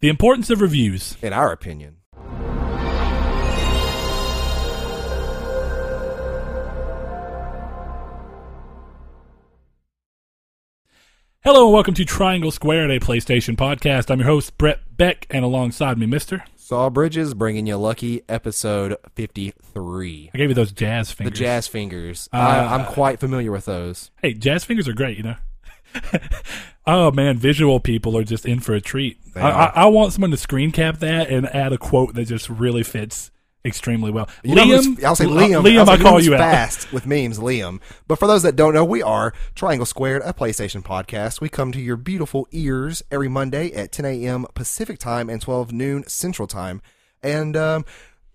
The importance of reviews. in our opinion. Hello and welcome to Triangle Squared, a PlayStation podcast. I'm your host, Brett Beck, and alongside me, Mister. Saul Bridges bringing you lucky episode 53. I gave you those jazz fingers. The jazz fingers. Uh, I, I'm quite familiar with those. Hey, jazz fingers are great, you know. oh man, visual people are just in for a treat. I, I. I want someone to screen cap that and add a quote that just really fits extremely well. You Liam, I'll say Liam. Liam, I'll I call you out. fast with memes, Liam. But for those that don't know, we are Triangle Squared, a PlayStation podcast. We come to your beautiful ears every Monday at 10 a.m. Pacific time and 12 noon Central time. And um,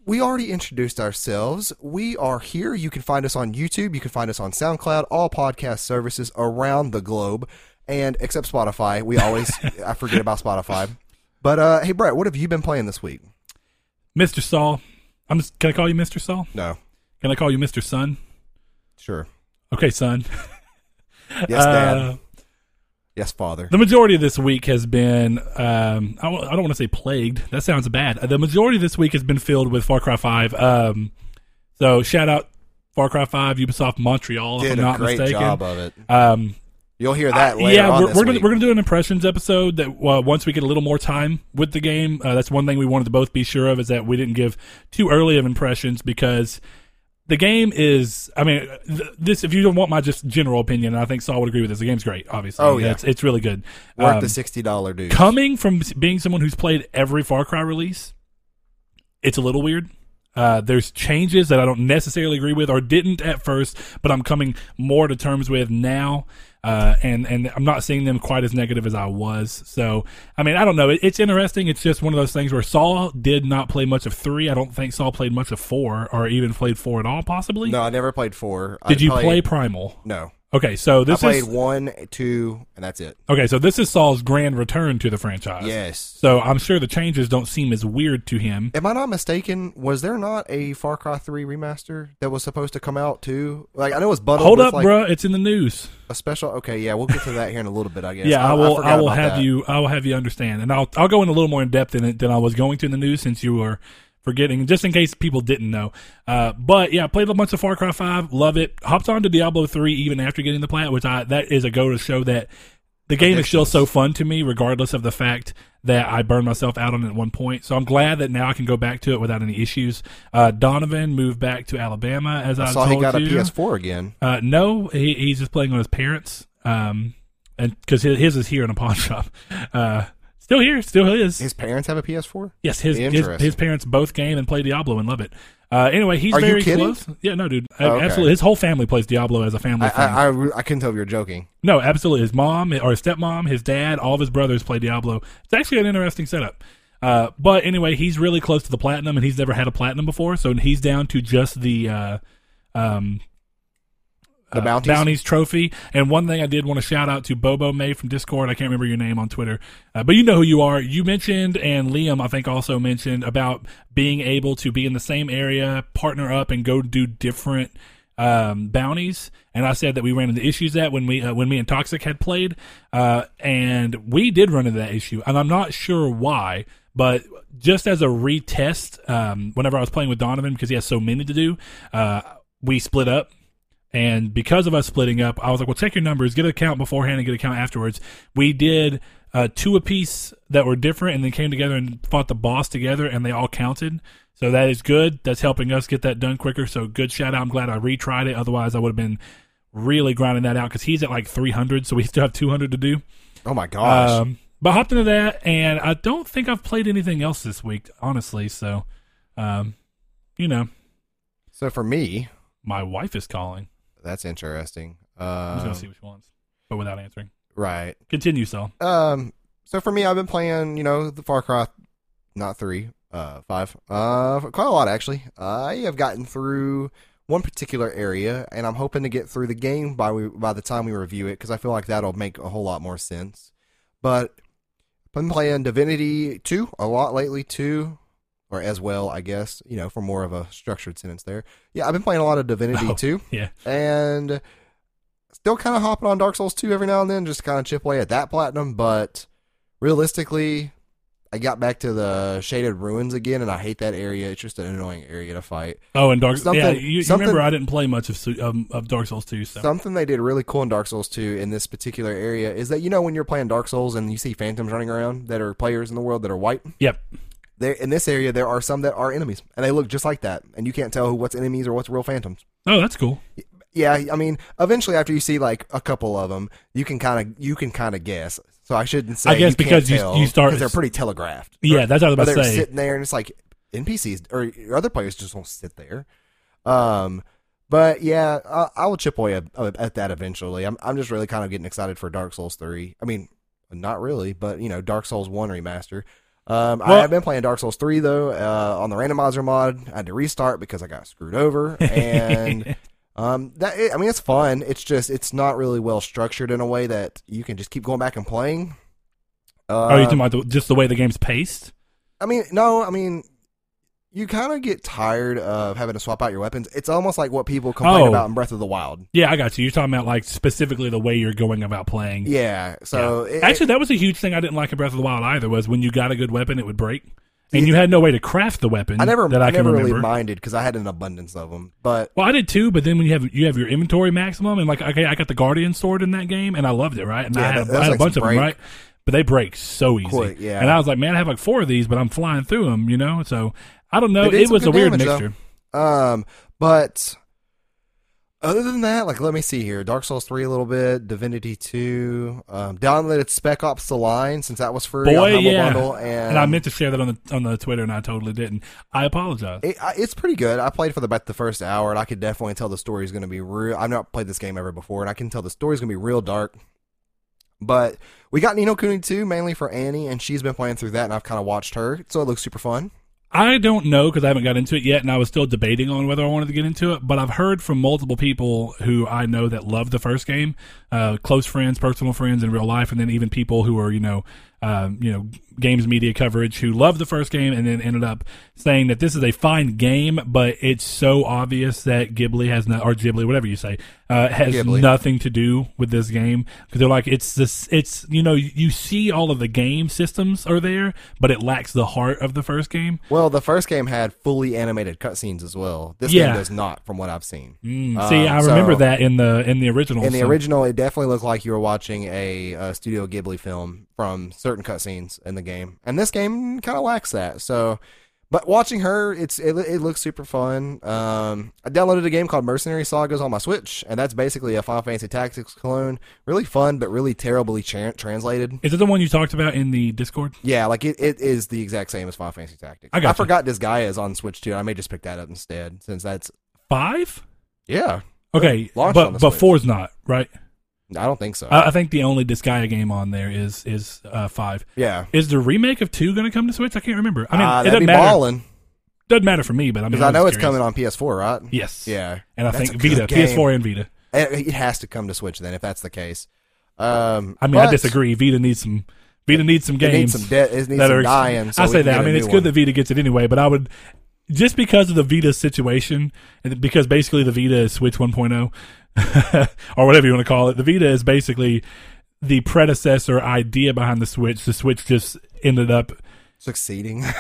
we already introduced ourselves. We are here. You can find us on YouTube. You can find us on SoundCloud, all podcast services around the globe, and except Spotify. We always I forget about Spotify. But uh, hey, Brett, what have you been playing this week? Mr. Saul. I'm just, can I call you Mr. Saul? No, Can I call you Mr. Son? sure. Okay, son. Yes, Dad. Uh, yes, Father. The majority of this week has been, um, I, w- I don't want to say plagued. That sounds bad. The majority of this week has been filled with Far Cry 5. Um, so shout out Far Cry 5, Ubisoft Montreal, if Did I'm a not great mistaken. job of it. Um, You'll hear that uh, later yeah, on we're, this we're gonna week. we're gonna do an impressions episode that uh, once we get a little more time with the game. Uh, that's one thing we wanted to both be sure of is that we didn't give too early of impressions because the game is. I mean, th- this if you don't want my just general opinion, and I think Saul would agree with this. The game's great. Obviously, Oh, yeah. it's, it's really good. Worth Um, the sixty dollar dude. coming from being someone who's played every Far Cry release, it's a little weird. Uh, there's changes that I don't necessarily agree with or didn't at first, but I'm coming more to terms with now. Uh, and, and I'm not seeing them quite as negative as I was. So, I mean, I don't know. It, it's interesting. It's just one of those things where Saul did not play much of three. I don't think Saul played much of four or even played four at all, possibly. No, I never played four. Did I you played- play Primal? No, Okay, so I this played is one, two, and that's it. okay. So this is Saul's grand return to the franchise. Yes. So I'm sure the changes don't seem as weird to him. Am I not mistaken? Was there not a Far Cry Three remaster that was supposed to come out too? Like I know it was bundled Hold up, like bruh. It's in the news. a special. Okay, yeah, we'll get to that here in a little bit. I guess. Yeah, I will. I, forgot will have that. you. I will have you understand, and I'll I'll go in a little more in depth in it than I was going to in the news, since you were forgetting, just in case people didn't know. Uh, but yeah, played a bunch of Far Cry Five. Love it. Hopped on to Diablo Three even after getting the plat, which I that is a go to show that the game is still so fun to me, regardless of the fact that I burned myself out on it at one point. So I'm glad that now I can go back to it without any issues. Uh, Donovan moved back to Alabama, as I, I saw he got you. a PS4 again. Uh, no, he, he's just playing on his parents. Um, and because his, his is here in a pawn shop. Uh, still here, still is. His parents have a PS4. yes, his, his his parents both game and play Diablo and love it. Uh, anyway, he's Are very close. Yeah, no, dude, Oh, okay. absolutely. His whole family plays Diablo as a family I. I, I I couldn't tell if you're joking. no, absolutely. His mom or his stepmom, his dad, all of his brothers play Diablo. It's actually an interesting setup. Uh, but anyway, he's really close to the platinum, and he's never had a platinum before, so he's down to just the uh, um, The uh, bounties? trophy. And one thing I did want to shout out to Bobo May from Discord. I can't remember your name on Twitter, uh, but you know who you are. You mentioned, and Liam, I think, also mentioned about being able to be in the same area, partner up, and go do different um, bounties. And I said that we ran into issues that when we uh, when me and Toxic had played, uh, and we did run into that issue, and I'm not sure why. But just as a retest, um, whenever I was playing with Donovan, because he has so many to do, uh, we split up. And because of us splitting up, I was like, well, check your numbers, get a count beforehand and get a count afterwards. We did uh, two apiece that were different and then came together and fought the boss together and they all counted. So that is good. That's helping us get that done quicker. So good shout out. I'm glad I retried it. Otherwise, I would have been really grinding that out because he's at like 300. So we still have 200 to do. Oh my gosh. Um, but hopped into that, and I don't think I've played anything else this week, honestly. So, um, you know, so for me, my wife is calling. That's interesting. I'm just gonna Um, see what she wants, but without answering. right. Continue, Saul. Um. So for me, I've been playing, you know, the Far Cry, not three, uh, five, uh, quite a lot actually. I have gotten through one particular area, and I'm hoping to get through the game by we by the time we review it, because I feel like that'll make a whole lot more sense. But I've been playing Divinity two a lot lately too, or as well, I guess. You know, for more of a structured sentence there. Yeah, I've been playing a lot of Divinity Oh. two Yeah, and still kind of hopping on Dark Souls 2 every now and then, just kind of chip away at that platinum. But realistically, I got back to the shaded ruins again, and I hate that area. It's just an annoying area to fight. Oh, and Dark. Something- yeah, you, you remember I didn't play much of um, of Dark Souls 2, so Something they did really cool in Dark Souls 2 in this particular area is that you know when you're playing Dark Souls and you see phantoms running around that are players in the world that are white. yep. There in this area there are some that are enemies and they look just like that, and you can't tell who what's enemies or what's real phantoms. Oh, that's cool. Yeah, I mean, eventually after you see like a couple of them, you can kind of you can kind of guess. So I shouldn't say. I guess you because you- you start- they're pretty telegraphed. Yeah, that's what I was Or about they're to say. sitting there and it's like NPCs or other players just won't sit there. Um, but yeah, I, I will chip away at, at that eventually. I'm I'm just really kind of getting excited for Dark Souls three. I mean, not really, but you know, Dark Souls one remaster. Um, I have been playing Dark Souls three though uh, on the randomizer mod. I had to restart because I got screwed over, and um, that I mean, it's fun. It's just it's not really well structured in a way that you can just keep going back and playing. Uh, Are you talking about the, just the way the game's paced? I mean, no, I mean, you kind of get tired of having to swap out your weapons. It's almost like what people complain Oh. about in Breath of the Wild. Yeah, I got you. You're talking about like specifically the way you're going about playing. Yeah. So it- Actually, that was a huge thing I didn't like in Breath of the Wild either. Was when you got a good weapon, it would break, and you had no way to craft the weapon. I never, that I, I can never really minded because I had an abundance of them. But Well, I did too, but then when you have you have your inventory maximum, and like okay, I got the Guardian sword in that game, and I loved it, right? And Yeah, I had, that- I had a bunch of them, right? But they break so easy. Quick, yeah. And I was like, man, I have like four of these, but I'm flying through them, you know. So I don't know. Did It was a weird damage, though. mixture. um, but other than that, like let me see here: Dark Souls three a little bit, Divinity two, um, downloaded Spec Ops: The Line since that was free Boy, yeah. Bundle, and, And I meant to share that on the on the Twitter, and I totally didn't. I apologize. It, I- it's pretty good. I played for the about the first hour, and I could definitely tell the story is going to be real. I've not played this game ever before, and I can tell the story is going to be real dark. But we got Ni no Kuni 2 mainly for Annie, and she's been playing through that, and I've kind of watched her, so it looks super fun. I don't know because I haven't got into it yet, and I was still debating on whether I wanted to get into it. But I've heard from multiple people who I know that love the first game, uh, close friends, personal friends in real life, and then even people who are you know, um, you know, games media coverage who loved the first game and then ended up saying that this is a fine game, but it's so obvious that Ghibli has not, or Ghibli, whatever you say, uh, has Ghibli. nothing to do with this game because they're like it's this, it's you know, you see all of the game systems are there, but it lacks the heart of the first game. Well, the first game had fully animated cutscenes as well. This Yeah. game does not, from what I've seen. Mm, see, Um, I remember so- that in the in the original. In the so- original, it definitely looked like you were watching a, uh Studio Ghibli film from certain cutscenes in the game, and this game kind of lacks that. So, but watching her, it's it, it looks super fun. Um, I downloaded a game called Mercenary Sagas on my Switch, and that's basically a Final Fantasy Tactics clone. Really fun, but really terribly tra- translated. Is it the one you talked about in the Discord? Yeah, like it, it is the exact same as Final Fantasy Tactics. I gotcha. forgot this guy is on Switch too. I may just pick that up instead, since that's Five? yeah. Okay, but but Switch. four's not right. I don't think so. I, I think the only Disgaea game on there is is uh, five. yeah, Is the remake of two going to come to Switch? I can't remember. I mean, uh, it doesn't matter. Doesn't matter for me, but I mean, I know it's coming on PS4, right? Yes. Yeah, and I That's think Vita, game. PS4 and Vita. It, it has to come to Switch then, if that's the case. Um, I mean, I disagree. Vita needs some. Vita needs some It games. needs some. It needs that some are- dying. So I say that. I mean, it's one. good that Vita gets it anyway, but I would just because of the Vita situation, and because basically the Vita is Switch 1.0 or whatever you want to call it. The Vita is basically the predecessor idea behind the Switch. The Switch just ended up. succeeding.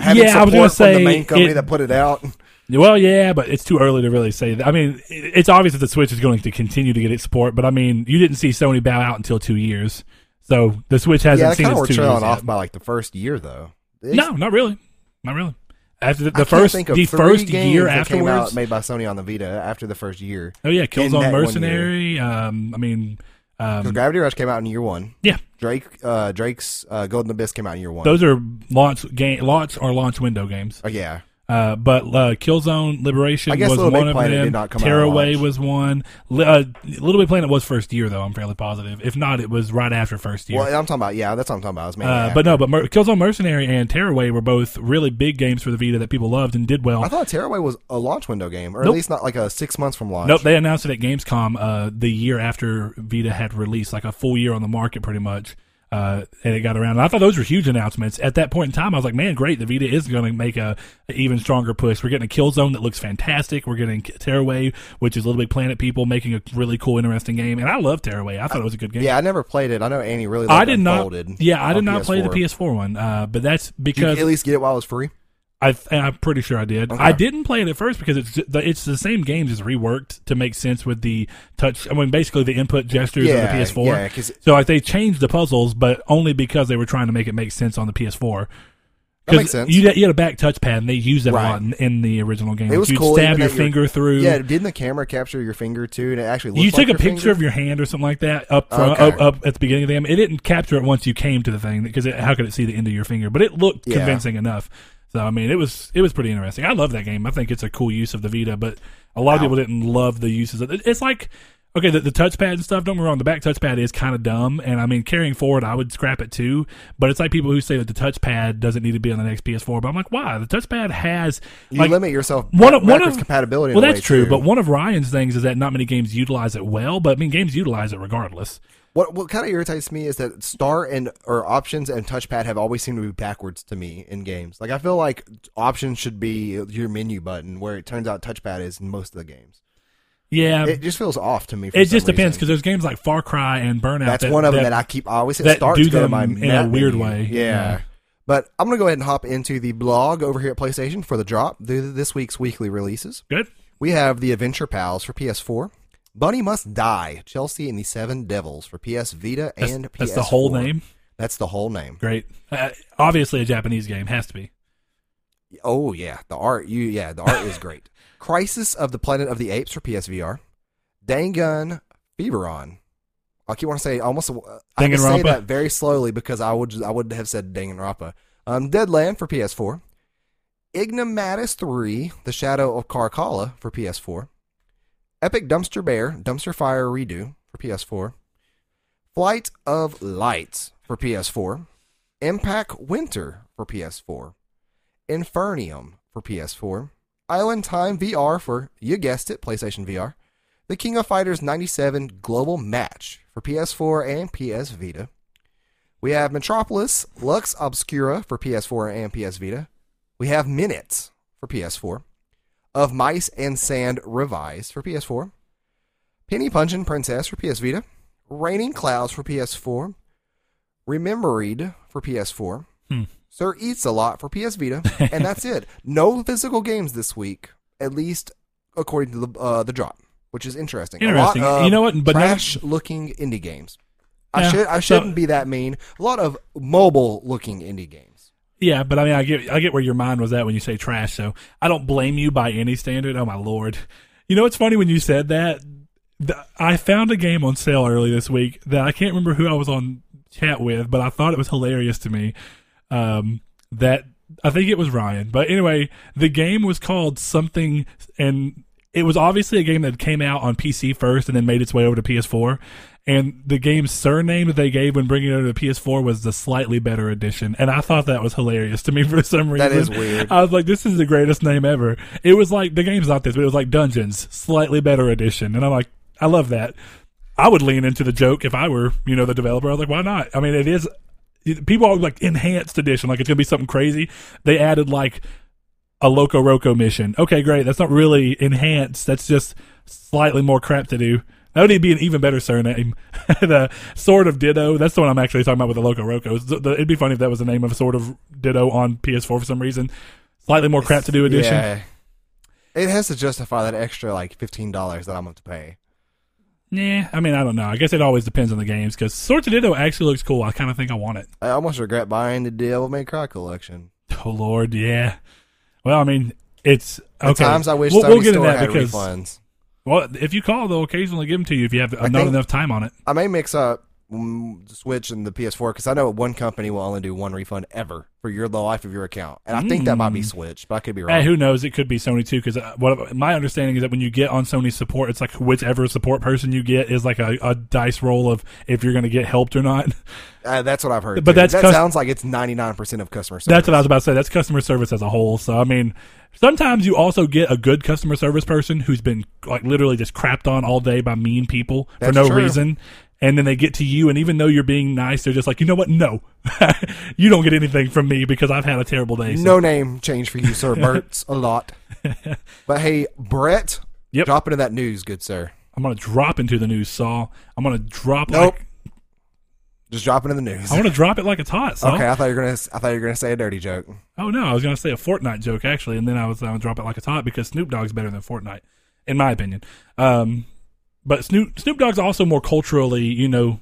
Yeah, I was gonna from say the main company it- that put it out. Well, yeah, but it's too early to really say that. I mean, it- it's obvious that the Switch is going to continue to get its support, but I mean, you didn't see Sony bow out until two years, so the Switch hasn't Yeah, seen kind of its two years trailing yet. off by like the first year, though. They- No, not really, not really. After the, the first, the first year came out made by Sony on the Vita after the first year. Oh yeah, Killzone Mercenary. Um, I mean, um, Gravity Rush came out in year one. yeah, Drake, uh, Drake's uh, Golden Abyss came out in year one. those are launch game, launch or launch window games. oh yeah, Uh, but uh, Killzone Liberation was Little Big one of Planet them. did not come Tearaway was one. Li- uh, Little Big Planet was first year though. I'm fairly positive. If not, it was right after first year. well, I'm talking about yeah, that's what I'm talking about. Uh, but no, but Mer- Killzone Mercenary and Tearaway were both really big games for the Vita that people loved and did well. I thought Tearaway was a launch window game, or Nope. at least not like a six months from launch. Nope, they announced it at Gamescom uh, the year after Vita had released, like a full year on the market, pretty much. Uh, and it got around. And I thought those were huge announcements. At that point in time, I was like, man, great. The Vita is going to make a, a even stronger push. We're getting a Killzone that looks fantastic. We're getting Tearaway, which is Little Big Planet people making a really cool, interesting game. And I love Tearaway. I thought it was a good game. Yeah, I never played it. I know Annie really. I did not. Yeah, I did not play the PS4. PS4 one. Uh, but that's Did you because at least get it while it was free? I, I'm pretty sure I did. Okay. I didn't play it at first because it's the, it's the same games as reworked to make sense with the touch. I mean, basically the input gestures Yeah, on the PS4. yeah, 'cause- so like they changed the puzzles, but only because they were trying to make it make sense on the PS4. That makes sense. You, had- you had a back touchpad, and they used that Right. a lot in, in the original game. It was you'd cool, Stab your finger through. Yeah, didn't the camera capture your finger too? And it actually You took like a picture finger? of your hand or something like that up front, Okay. up, up at the beginning of the game. It didn't capture it once you came to the thing because how could it see the end of your finger? But it looked Yeah. convincing enough. So I mean, it was it was pretty interesting. I love that game. I think it's a cool use of the Vita, but a lot of people didn't love the uses of it. It's like okay, the, the touchpad and stuff. Don't get me wrong, the back touchpad is kind of dumb, and I mean, carrying forward, I would scrap it too. But it's like people who say that the touchpad doesn't need to be on the next PS4. But I'm like, why? The touchpad has You like limit yourself one of one of compatibility. Well, that's true. too. But one of Ryan's things is that not many games utilize it well. But I mean, games utilize it regardless. What what kind of irritates me is that star and or options and touchpad have always seemed to be backwards to me in games. Like I feel like options should be your menu button, where it turns out touchpad is in most of the games. Yeah, It just feels off to me. For It just depends because there's games like Far Cry and Burnout. that's that, one of them that- that I keep. I always hit that start do to go to them my in a weird menu. way. Yeah. Yeah. But I'm gonna go ahead and hop into the blog over here at PlayStation for the drop. This week's weekly releases. good. We have the Adventure Pals for PS4. Bunny Must Die, Chelsea and the Seven Devils for PS Vita That's, and PS4. that's the whole name. That's the whole name. Great. Uh, obviously, a Japanese game has to be. Oh yeah, the art. You yeah, the art is great. Crisis of the Planet of the Apes for PSVR. Dangun Feveron. I keep want to say almost. uh, I to say that very slowly because I would I would have said Danganronpa. Um, Deadland for PS4. Ignomatus 3, The Shadow of Carcalla for PS4. Epic Dumpster Bear, Dumpster Fire Redo for PS4. Flight of Lights for PS4. Impact Winter for PS4. Infernium for PS4. Island Time VR for, you guessed it, PlayStation VR. The King of Fighters 97 Global Match for PS4 and PS Vita. We have Metropolis Lux Obscura for PS4 and PS Vita. We have Minutes for PS4. Of Mice and Sand Revised for PS4. Penny Punchin' Princess for PS Vita. Raining Clouds for PS4. Rememoried for PS4. Hmm. Sir Eatsalot for PS Vita. and that's it. No physical games this week, at least according to the uh, the drop, which is interesting. Interesting. A lot of You know what? But no- trash looking indie games. I Yeah, should I shouldn't be that mean. A lot of mobile looking indie games. Yeah, but I mean, I get I get where your mind was at when you say trash. So I don't blame you by any standard. Oh my lord! You know what's funny when you said that? The- I found a game on sale early this week that I can't remember who I was on chat with, but I thought it was hilarious to me. Um, that I think it was Ryan, but anyway, the game was called something, and it was obviously a game that came out on PC first and then made its way over to PS4. And the game's surname that they gave when bringing it over to the PS4 was the slightly better edition, and I thought that was hilarious to me for some reason. That is weird. I was like, "This is the greatest name ever." It was like the game's not this, but it was like Dungeons, slightly better edition, and I'm like, I love that. I would lean into the joke if I were, you know, the developer. I was like, why not? I mean, it is. People are like enhanced edition, like it's gonna be something crazy. They added like a Loco Roco mission. Okay, great. That's not really enhanced. That's just slightly more crap to do. That would be an even better surname. the Sword of Ditto. That's the one I'm actually talking about with the Loco Rocos. It'd be funny if that was the name of Sword of Ditto on PS4 for some reason. Slightly more crap to do edition. Yeah. It has to justify that extra like fifteen dollars that I'm going to pay. Yeah, I mean, I don't know. I guess it always depends on the games because Swords of Ditto actually looks cool. I kind of think I want it. I almost regret buying the Devil May Cry collection. Oh Lord, yeah. Well, I mean, it's At okay. times I wish we'll, we'll get into that because refunds. Well, if you call, they'll occasionally give them to you if you have not enough time on it. I may mix up Switch and the PS4 because I know one company will only do one refund ever for your the life of your account, and I think that might be Switch, but I could be wrong. Hey, who knows? It could be Sony too. Because what my understanding is that when you get on Sony support, it's like whichever support person you get is like a, a dice roll of if you're going to get helped or not. Uh, that's what I've heard. But that's that cus- sounds like it's 99 percent of customer service. That's what I was about to say. That's customer service as a whole. So I mean, sometimes you also get a good customer service person who's been like literally just crapped on all day by mean people for no true. reason. And then they get to you, and even though you're being nice, they're just like, you know what? No, you don't get anything from me because I've had a terrible day. So. No name change for you, sir. Bert's a lot. But hey, Brett, Yep. drop into that news, good sir. I'm gonna drop into the news, Saul. I'm gonna drop Nope. like Just drop into the news. I want to drop it like it's hot. Saul. Okay, I thought you were gonna. I thought you were gonna say a dirty joke. Oh no, I was gonna say a Fortnite joke actually, and then I was gonna drop it like it's hot because Snoop Dogg's better than Fortnite, in my opinion. Um, but Snoop Snoop Dogg's also more culturally, you know,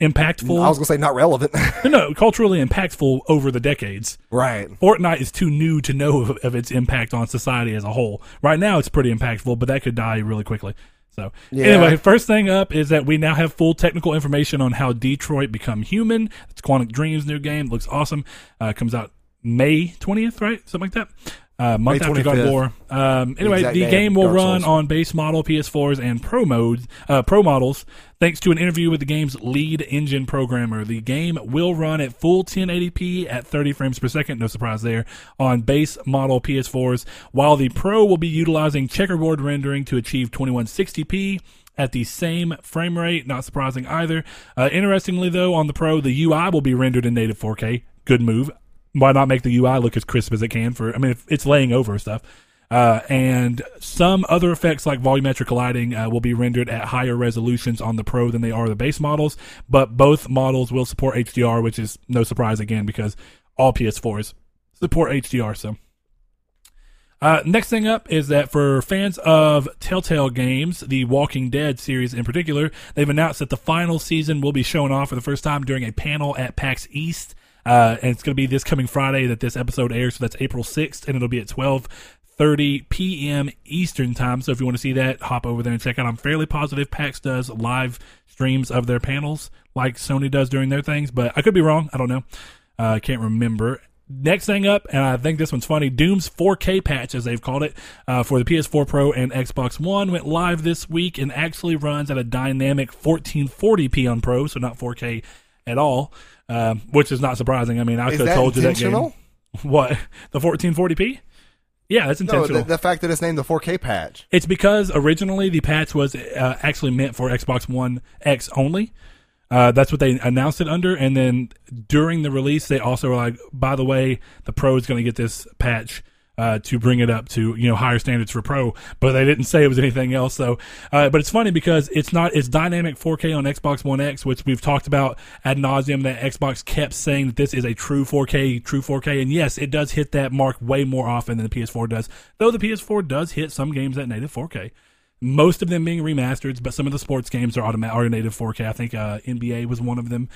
impactful. I was gonna say not relevant. no, no, culturally impactful over the decades. right. Fortnite is too new to know of, of its impact on society as a whole. Right now, it's pretty impactful, but that could die really quickly. So, Yeah. anyway, first thing up is that we now have full technical information on how Detroit become human. It's Quantic Dreams' new game. Looks awesome. Uh, comes out May 20th, right? Something like that. Uh, month May after God of War. Um, anyway, exact the game will run on base model PS4s and Pro modes, uh, Pro models, thanks to an interview with the game's lead engine programmer. The game will run at full 1080p at 30 frames per second, no surprise there, on base model PS4s, while the Pro will be utilizing checkerboard rendering to achieve 2160p at the same frame rate. Not surprising either. Uh, interestingly, though, on the Pro, the UI will be rendered in native 4K. Good move. Why not make the UI look as crisp as it can for? I mean, if it's laying over stuff. Uh, and some other effects like volumetric lighting uh, will be rendered at higher resolutions on the Pro than they are the base models. But both models will support HDR, which is no surprise again because all PS4s support HDR. So. Uh, next thing up is that for fans of Telltale games, the Walking Dead series in particular, they've announced that the final season will be shown off for the first time during a panel at PAX East. Uh, and it's going to be this coming Friday that this episode airs, so that's April 6th, and it'll be at 12:30 p.m. Eastern time. So if you want to see that, hop over there and check out. I'm fairly positive PAX does live streams of their panels like Sony does during their things, but I could be wrong. I don't know. Uh, I can't remember. Next thing up, and I think this one's funny. Doom's 4K patch, as they've called it, uh, for the PS4 Pro and Xbox One, went live this week and actually runs at a dynamic 1440p on Pro, so not 4K at all, um, which is not surprising. I mean, I could have told you that game. What the 1440p? Yeah, that's No, intentional. the, the fact that it's named the 4K patch. It's because originally the patch was uh, actually meant for Xbox One X only. Uh, that's what they announced it under, and then during the release, they also were like, "By the way, the Pro is going to get this patch uh, to bring it up to you know higher standards for Pro." But they didn't say it was anything else. So, uh, but it's funny because it's not it's dynamic 4K on Xbox One X, which we've talked about ad nauseum. That Xbox kept saying that this is a true 4K, true 4K, and yes, it does hit that mark way more often than the PS4 does. Though the PS4 does hit some games at native 4K most of them being remasters, but some of the sports games are automatic are native 4K. I think uh, NBA was one of them.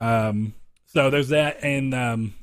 Um, so there's that, and um,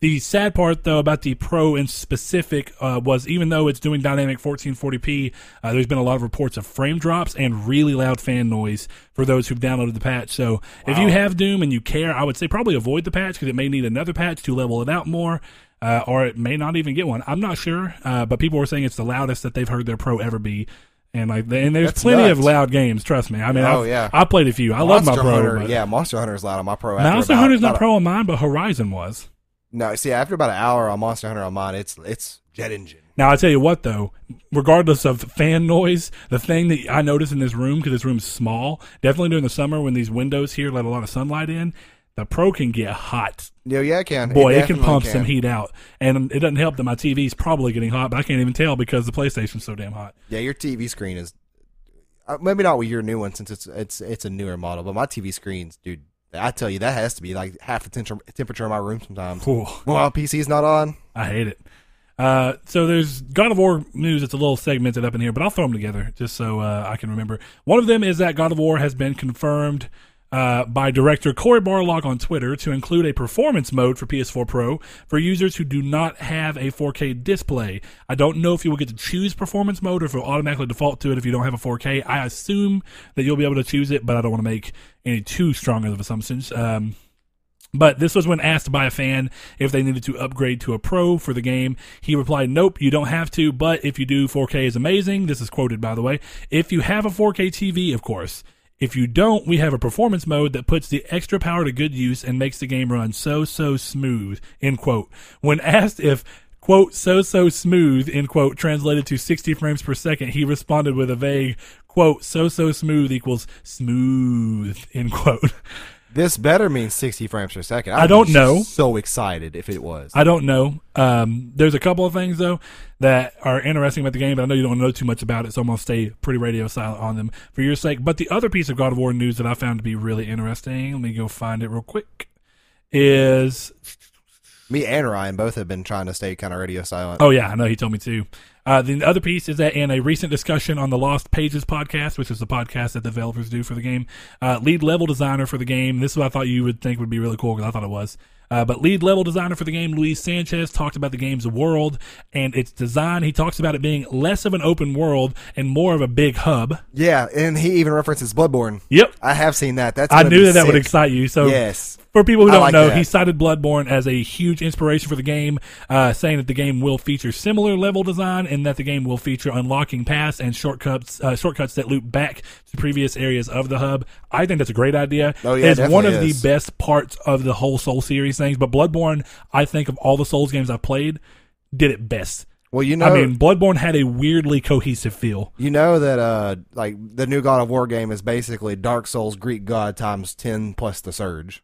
the sad part though about the Pro in specific uh, was even though it's doing dynamic 1440p, uh, there's been a lot of reports of frame drops and really loud fan noise for those who've downloaded the patch. So if you have Doom and you care, I would say probably avoid the patch because it may need another patch to level it out more. Uh, or it may not even get one. I'm not sure, uh, but people were saying it's the loudest that they've heard their Pro ever be, and like, and there's That's plenty of loud games. Trust me. I mean, Oh, I've, yeah. I played a few. I love my Pro. Hunter, yeah, Monster Hunter is loud on my Pro. Monster Hunter's not about Pro on mine, but Horizon was. No, see, after about an hour on Monster Hunter on mine, it's it's jet engine. Now I tell you what, though, regardless of fan noise, the thing that I notice in this room because this room's small, definitely during the summer when these windows here let a lot of sunlight in, the Pro can get hot. Yeah, yeah, it can. Boy, it, can definitely pump some heat out, and it doesn't help that my TV's probably getting hot, but I can't even tell because the PlayStation's so damn hot. Yeah, your TV screen is uh, maybe not with your new one since it's it's it's a newer model, but my TV screens, dude. I tell you, that has to be like half the temperature temperature in my room sometimes. Ooh. Well, PC's not on. I hate it. Uh, so there's God of War news. It's a little segmented up in here, but I'll throw them together just so uh, I can remember. One of them is that God of War has been confirmed uh, by director Cory Barlog on Twitter to include a performance mode for PS4 Pro for users who do not have a 4K display. I don't know if you will get to choose performance mode or if it will automatically default to it if you don't have a 4K. I assume that you'll be able to choose it, but I don't want to make any too strong of assumptions. Um, but this was when asked by a fan if they needed to upgrade to a pro for the game. He replied, Nope, you don't have to, but if you do, 4K is amazing. This is quoted, by the way. If you have a 4K TV, of course. If you don't, we have a performance mode that puts the extra power to good use and makes the game run so, so smooth, end quote. When asked if, quote, so, so smooth, end quote, translated to 60 frames per second, he responded with a vague, quote so so smooth equals smooth end quote. This better mean 60 frames per second. I I'd don't know. So excited if it was. I don't know. Um, there's a couple of things though that are interesting about the game, but I know you don't know too much about it, so I'm gonna stay pretty radio silent on them for your sake. But the other piece of God of War news that I found to be really interesting, let me go find it real quick, is Me and Ryan both have been trying to stay kind of radio silent. Oh yeah, I know he told me too. Uh, the other piece is that in a recent discussion on the Lost Pages podcast, which is the podcast that developers do for the game, uh, lead level designer for the game. This is what I thought you would think would be really cool because I thought it was. Uh, but lead level designer for the game, Luis Sanchez, talked about the game's world and its design. He talks about it being less of an open world and more of a big hub. Yeah, and he even references Bloodborne. Yep. I have seen that. That's I knew that that would excite you. So Yes. For people who don't like know, that. he cited Bloodborne as a huge inspiration for the game, uh, saying that the game will feature similar level design and that the game will feature unlocking paths and shortcuts, uh, shortcuts that loop back to previous areas of the hub. I think that's a great idea. Oh, yeah, it's one of definitely the best parts of the whole Soul series things. But Bloodborne, I think of all the Souls games I've played, did it best. Well, you know, I mean, Bloodborne had a weirdly cohesive feel. you know that uh, like the new God of War game is basically Dark Souls Greek God times ten plus the Surge,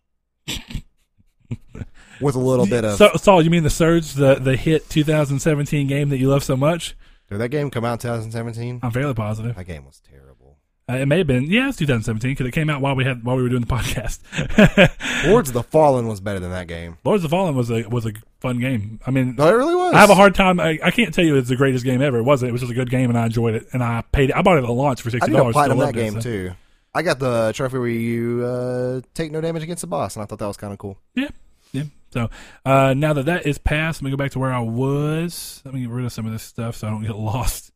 with a little bit of. So, Saul, you mean the Surge, the the hit 2017 game that you love so much? Did that game come out in 2017? I'm fairly positive. That game was terrible. Uh, it may have been, yeah, it's 2017 because it came out while we had while we were doing the podcast. Lords of the Fallen was better than that game. Lords of the Fallen was a was a fun game. I mean, No, it really was. I have a hard time. I, I can't tell you it's the greatest game ever. It wasn't. It was just a good game, and I enjoyed it. And I paid. it. I bought it at launch for I sixty did a dollars. platinum that game too. I got the trophy where you uh, take no damage against the boss, and I thought that was kind of cool. Yeah, yeah. So uh, now that that is past, let me go back to where I was. Let me get rid of some of this stuff so I don't get lost.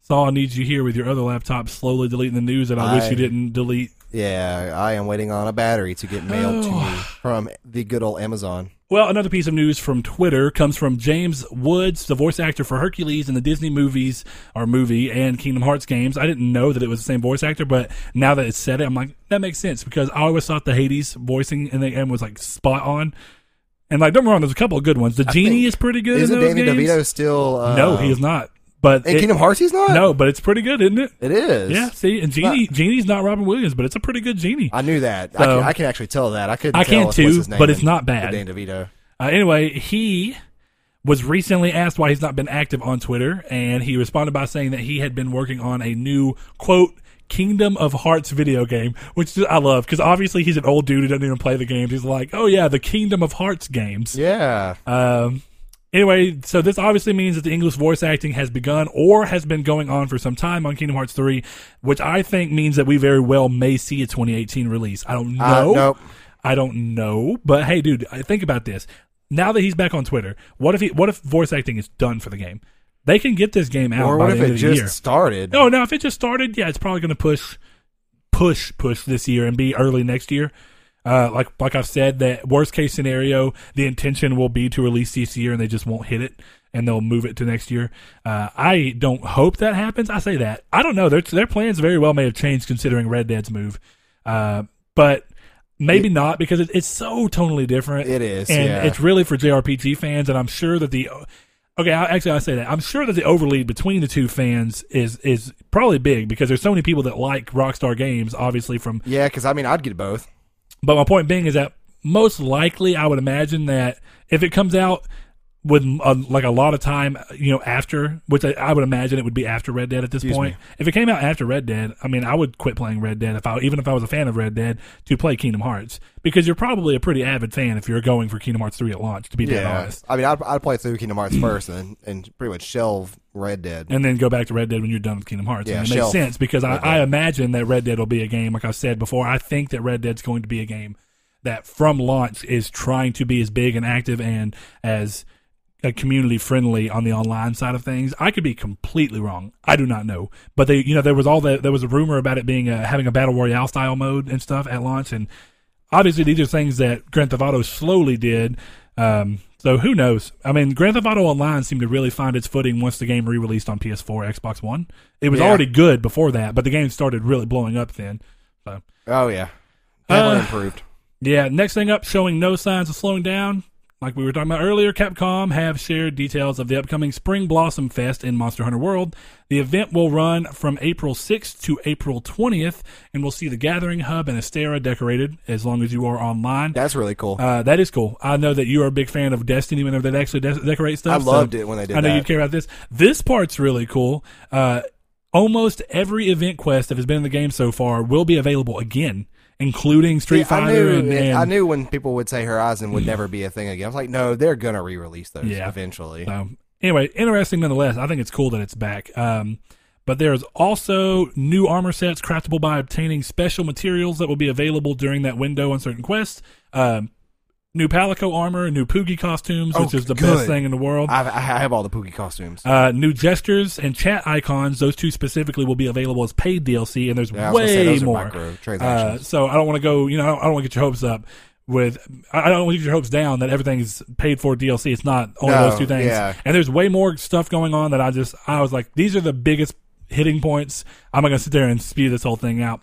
Saul needs you here with your other laptop, slowly deleting the news that I, wish you didn't delete. Yeah, I am waiting on a battery to get mailed to Oh. me from the good old Amazon. Well, another piece of news from Twitter comes from James Woods, the voice actor for Hercules in the Disney movies or movie and Kingdom Hearts games. I didn't know that it was the same voice actor, but now that it's said it, I'm like, that makes sense because I always thought the Hades voicing in the end was like spot on. And like, don't get me wrong, there's a couple of good ones. The Genie think- is pretty good Isn't in those Danny games. DeVito still? Uh, no, he is not. But In it- Kingdom Hearts, he's not. no, but it's pretty good, isn't it? it is. Yeah. See, and Genie, Genie's not Robin Williams, but it's a pretty good Genie. I knew that. I, can, I can actually tell that. I couldn't. I tell can too, his name but it's not bad. Danny DeVito. Uh, anyway, he was recently asked why he's not been active on Twitter, and he responded by saying that he had been working on a new quote Kingdom of Hearts video game, which I love because obviously he's an old dude who doesn't even play the games. He's like, oh yeah, the Kingdom of Hearts games. Yeah. Um, anyway, so this obviously means that the English voice acting has begun or has been going on for some time on Kingdom Hearts 3, which I think means that we very well may see a 2018 release. I don't Uh, know. nope. I don't know, but hey, dude, I- think about this. Now that he's back on Twitter, what if he, what if voice acting is done for the game? They can get this game out Or by what if it just year. started? No, no, if it just started, yeah, it's probably going to push, push, push this year and be early next year. Uh, like like I've said, that worst case scenario, the intention will be to release this year, and they just won't hit it, and they'll move it to next year. Uh, I don't hope that happens. I say that I don't know. Their their plans very well may have changed considering Red Dead's move, uh, but maybe not because it, it's so totally different. It is, and yeah. it's really for JRPG fans, and I'm sure that the Okay, I, actually, I say that. I'm sure that the overlead between the two fans is is probably big because there's so many people that like Rockstar games, obviously from. Yeah, because I mean, I'd get both. But my point being is that most likely, I would imagine that if it comes out with a, like a lot of time, you know, after, which I, I would imagine it would be after Red Dead at this Excuse point. me. If it came out after Red Dead, I mean, I would quit playing Red Dead if I even if I was a fan of Red Dead to play Kingdom Hearts because you're probably a pretty avid fan if you're going for Kingdom Hearts three at launch. To be dead honest. I mean, I'd, I'd play through Kingdom Hearts first, and and pretty much shelve Red Dead. and then go back to Red Dead when you're done with Kingdom Hearts. Yeah, and it makes sense because I, I imagine that Red Dead will be a game, like I said before. I think that Red Dead's going to be a game that from launch is trying to be as big and active and as uh, community friendly on the online side of things. I could be completely wrong. I do not know, but they, you know, there was all that there was a rumor about it being a, having a battle royale style mode and stuff at launch, and obviously these are things that Grand Theft Auto slowly did. Um, so who knows? I mean, Grand Theft Auto Online seemed to really find its footing once the game re-released on PS4, Xbox One. It was Yeah. already good before that, but the game started really blowing up then. So Oh yeah, definitely Uh, improved. yeah, next thing up, showing no signs of slowing down. Like we were talking about earlier, Capcom have shared details of the upcoming Spring Blossom Fest in Monster Hunter World. The event will run from April 6th to April 20th, and we'll see the Gathering Hub and Astera decorated as long as you are online. That's really cool. Uh, that is cool. I know that you are a big fan of Destiny whenever they actually de- decorate I stuff. so loved it when they did I know that. you'd care about this. This part's really cool. Uh, almost every event quest that has been in the game so far will be available again, including Street I Fighter knew, and, and I knew when people would say Horizon would never be a thing again. I was like, no, they're gonna re-release those Yeah. eventually. So anyway, interesting nonetheless. I think it's cool that it's back. Um, but there's also new armor sets craftable by obtaining special materials that will be available during that window on certain quests. Um, new Palico armor, new Poogie costumes, Oh, which is the good. best thing in the world. I've, I have all the Poogie costumes. Uh, new gestures and chat icons. Those two specifically will be available as paid DLC, and there's Yeah, way more. Uh, so I don't want to go. You know, I don't, don't want to get your hopes up. With I I don't want to get your hopes down that everything's paid for DLC. It's not only No, those two things. yeah. And there's way more stuff going on that I just I was like, these are the biggest hitting points. I'm not gonna sit there and spew this whole thing out.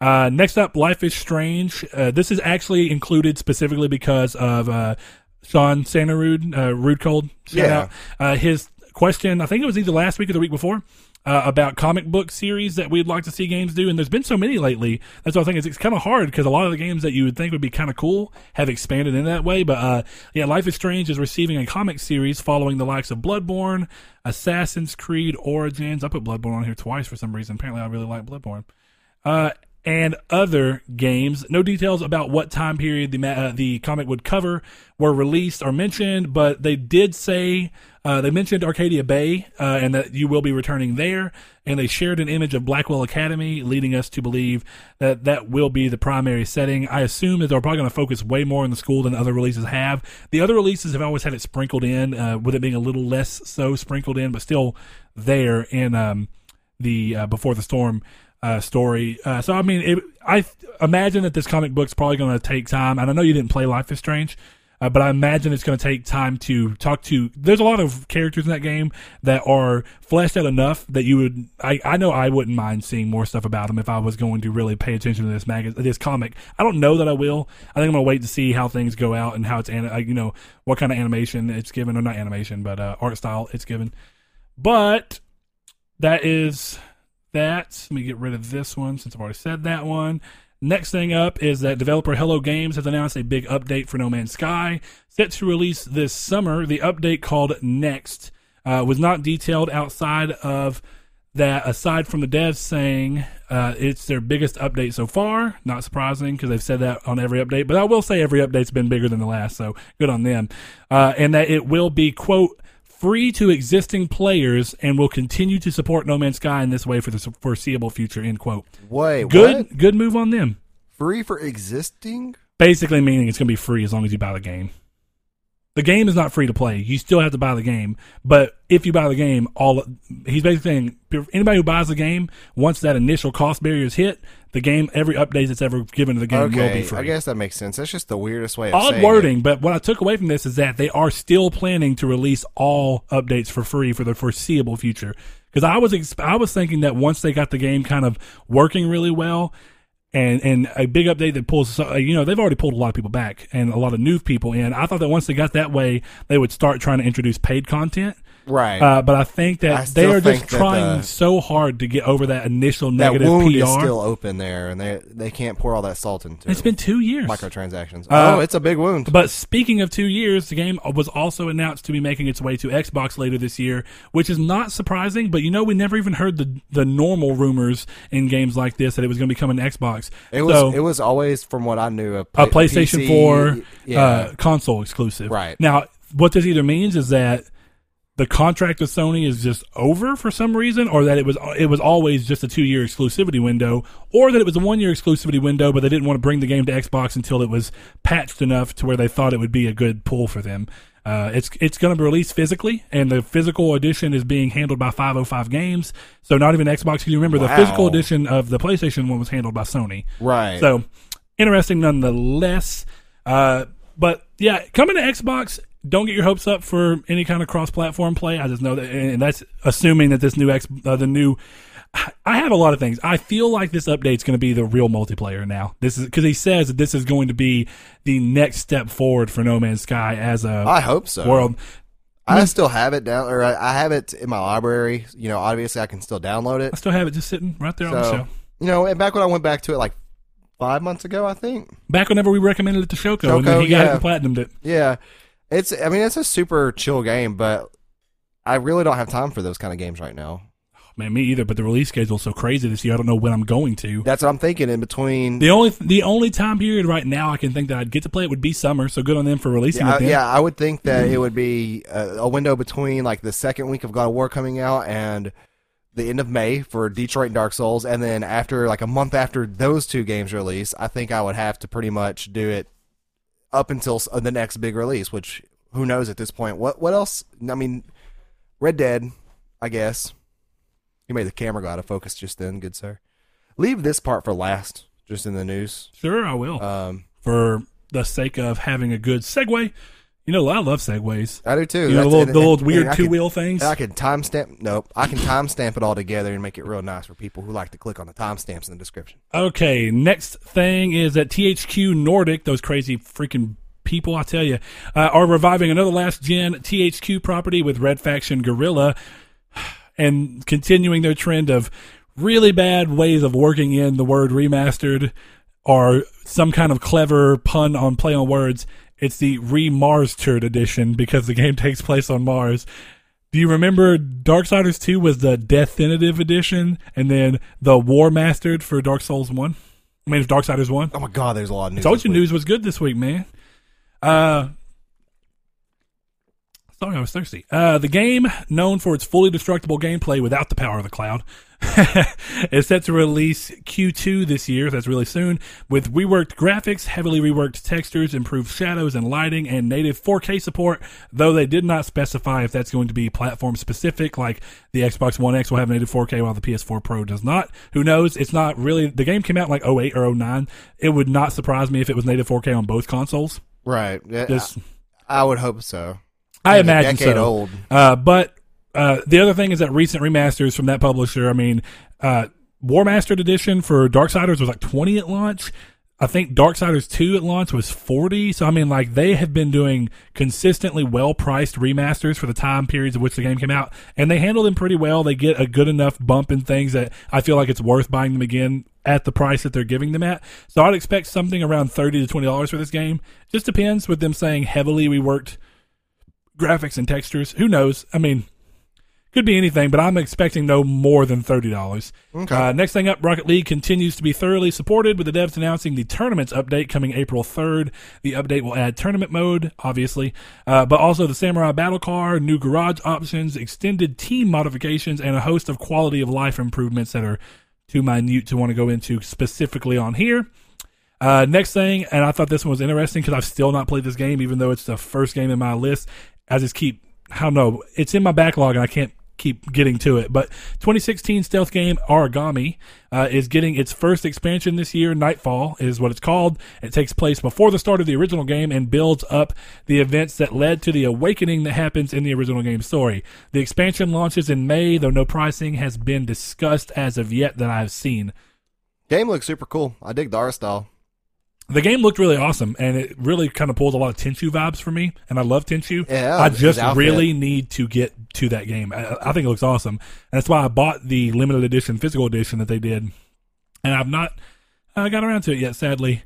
Uh, next up, Life is Strange. Uh, this is actually included specifically because of uh, Sean Santarude, uh, Rude Cold. Yeah. out. Uh, his question, I think it was either last week or the week before, uh, about comic book series that we'd like to see games do. And there's been so many lately. That's why I think it's, it's kind of hard because a lot of the games that you would think would be kind of cool have expanded in that way. But uh, yeah, Life is Strange is receiving a comic series following the likes of Bloodborne, Assassin's Creed Origins. I put Bloodborne on here twice for some reason. Apparently, I really like Bloodborne. Uh, and other games. No details about what time period the uh, the comic would cover were released or mentioned, but they did say uh, they mentioned Arcadia Bay uh, and that you will be returning there. And they shared an image of Blackwell Academy, leading us to believe that that will be the primary setting. I assume that they're probably going to focus way more on the school than other releases have. The other releases have always had it sprinkled in, uh, with it being a little less so sprinkled in, but still there in um, the uh, Before the Storm uh, story. Uh, so I mean, it, I imagine that this comic book's probably going to take time. And I know you didn't play Life is Strange, uh, but I imagine it's going to take time to talk to. There's a lot of characters in that game that are fleshed out enough that you would. I, I know I wouldn't mind seeing more stuff about them if I was going to really pay attention to this mag this comic. I don't know that I will. I think I'm going to wait to see how things go out and how it's an, uh, you know what kind of animation it's given or not animation, but uh, art style it's given. But that is that. Let me get rid of this one since I've already said that one. Next thing up is that developer Hello Games has announced a big update for No Man's Sky, set to release this summer. The update called Next uh, was not detailed outside of that. Aside from the devs saying uh, it's their biggest update so far, not surprising because they've said that on every update. But I will say every update's been bigger than the last, so good on them. Uh, and that it will be quote free to existing players and will continue to support No Man's Sky in this way for the foreseeable future. End quote. Wait, Good, what? good move on them. Free for existing? Basically, meaning it's going to be free as long as you buy the game. The game is not free to play. You still have to buy the game, but if you buy the game, all he's basically saying anybody who buys the game once that initial cost barrier is hit, the game every update that's ever given to the game will be free. I guess that makes sense. That's just the weirdest way of saying it. odd wording, but what I took away from this is that they are still planning to release all updates for free for the foreseeable future. Because I was I was thinking that once they got the game kind of working really well, and and a big update that pulls you know they've already pulled a lot of people back and a lot of new people in. I thought that once they got that way, they would start trying to introduce paid content. Right. Uh, but I think I that they are just trying the- so hard to get over that initial that negative wound PR. is still open there, and they they can't pour all that salt into it's it. been two years. microtransactions. Uh, oh, it's a big wound. But speaking of two years, the game was also announced to be making its way to Xbox later this year, which is not surprising. But you know, we never even heard the the normal rumors in games like this that it was going to be coming to Xbox. It was So, it was always from what I knew a, a pla- PlayStation PC, 4 Yeah. uh, console exclusive. Right. Now, what this either means is that the contract with Sony is just over for some reason, or that it was it was always just a two year exclusivity window, or that it was a one year exclusivity window, but they didn't want to bring the game to Xbox until it was patched enough to where they thought it would be a good pull for them. Uh, it's it's going to be released physically, and the physical edition is being handled by 505 Games. So not even Xbox. You remember the physical edition of the PlayStation one was handled by Sony? right. So interesting nonetheless. Uh, but yeah, coming to Xbox, don't get your hopes up for any kind of cross-platform play. I just know that, and that's assuming that this new X, uh, the new I- have a lot of things. I feel like this update's going to be the real multiplayer now. This is because he says that this is going to be the next step forward for No Man's Sky as a I hope so. world. I still have it down, or I I have it in my library. You know, obviously I can still download it. I still have it just sitting right there on the So, show. you know, and back when I went back to it like five months ago, I think. Back whenever we recommended it to Shoko, and then Shoko, he got it and platinumed it. Yeah, it's. I mean, it's a super chill game, but I really don't have time for those kind of games right now. Man, me either. But the release schedule's so crazy this year. I don't know when I'm going to. That's what I'm thinking. In between, The only the only time period right now I can think that I'd get to play it would be summer. So good on them for releasing yeah, it. I, yeah, I would think that it would be a, a window between like the second week of God of War coming out and the end of May for Detroit and Dark Souls, and then after like a month after those two games release, I think I would have to pretty much do it up until the next big release. Which who knows at this point? What what else? I mean, Red Dead, I guess. You made the camera go out of focus just then, good sir. Leave this part for last, just in the news. Sure, I will. Um, for the sake of having a good segue. You know, I love segways. I do too. You know, the little, and- the little and- weird two wheel things. I can timestamp. Nope, I can timestamp it all together and make it real nice for people who like to click on the timestamps in the description. Okay, next thing is that THQ Nordic, those crazy freaking people, I tell you, uh, are reviving another last gen THQ property with Red Faction Guerrilla and continuing their trend of really bad ways of working in the word remastered or some kind of clever pun on play on words. It's the Re-Mars-tered edition because the game takes place on Mars. Do you remember Darksiders 2 was the Definitive edition and then the War Mastered for Dark Souls 1? I mean, it's Darksiders 1. Oh my god, there's a lot of news. Told this you week. news was good this week, man. Uh, sorry, I was thirsty. Uh, the game, known for its fully destructible gameplay without the power of the cloud, is set to release Q2 this year. That's really soon. With reworked graphics, heavily reworked textures, improved shadows and lighting, and native 4K support. Though they did not specify if that's going to be platform specific, like the Xbox One X will have native 4K while the PS4 Pro does not. Who knows? It's not really. The game came out like 08 or 09. It would not surprise me if it was native 4K on both consoles. Right. Yeah, Just, I, I would hope so. I imagine so. old. Uh, but uh, the other thing is that recent remasters from that publisher. I mean, uh, War Mastered Edition for Darksiders was like twenty at launch. I think Darksiders 2 at launch was 40. So, I mean, like, they have been doing consistently well priced remasters for the time periods of which the game came out. And they handle them pretty well. They get a good enough bump in things that I feel like it's worth buying them again at the price that they're giving them at. So, I'd expect something around 30 to $20 for this game. Just depends with them saying heavily reworked graphics and textures. Who knows? I mean, could be anything, but I'm expecting no more than thirty dollars. Uh, next thing up, Rocket League continues to be thoroughly supported, with the devs announcing the tournaments update coming April third. The update will add tournament mode, obviously, uh, but also the Samurai Battle Car, new garage options, extended team modifications, and a host of quality of life improvements that are too minute to want to go into specifically on here. Uh, next thing, and I thought this one was interesting because I've still not played this game, even though it's the first game in my list. I just keep, I don't know, it's in my backlog and I can't keep getting to it. But 2016 stealth game Aragami uh, is getting its first expansion this year. Nightfall is what it's called. It takes place before the start of the original game and builds up the events that led to the awakening that happens in the original game story. The expansion launches in May, though no pricing has been discussed as of yet that I've seen. Game looks super cool. I dig the art style. The game looked really awesome, and it really kind of pulls a lot of Tenchu vibes for me, and I love Tenchu. Yeah, I just really need to get to that game. I, I think it looks awesome, and that's why I bought the limited edition physical edition that they did, and I've not uh, got around to it yet, sadly.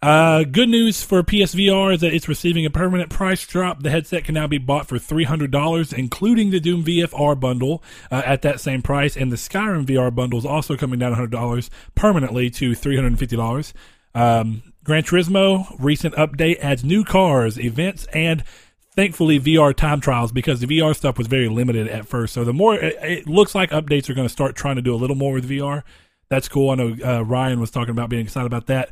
Uh, good news for PSVR is that it's receiving a permanent price drop. The headset can now be bought for three hundred dollars, including the Doom VFR bundle uh, at that same price, and the Skyrim VR bundle is also coming down hundred dollars permanently to three hundred and fifty dollars. Um, Gran Turismo recent update adds new cars, events, and thankfully VR time trials because the VR stuff was very limited at first. So the more it, it looks like updates are going to start trying to do a little more with VR. That's cool. I know uh, Ryan was talking about being excited about that.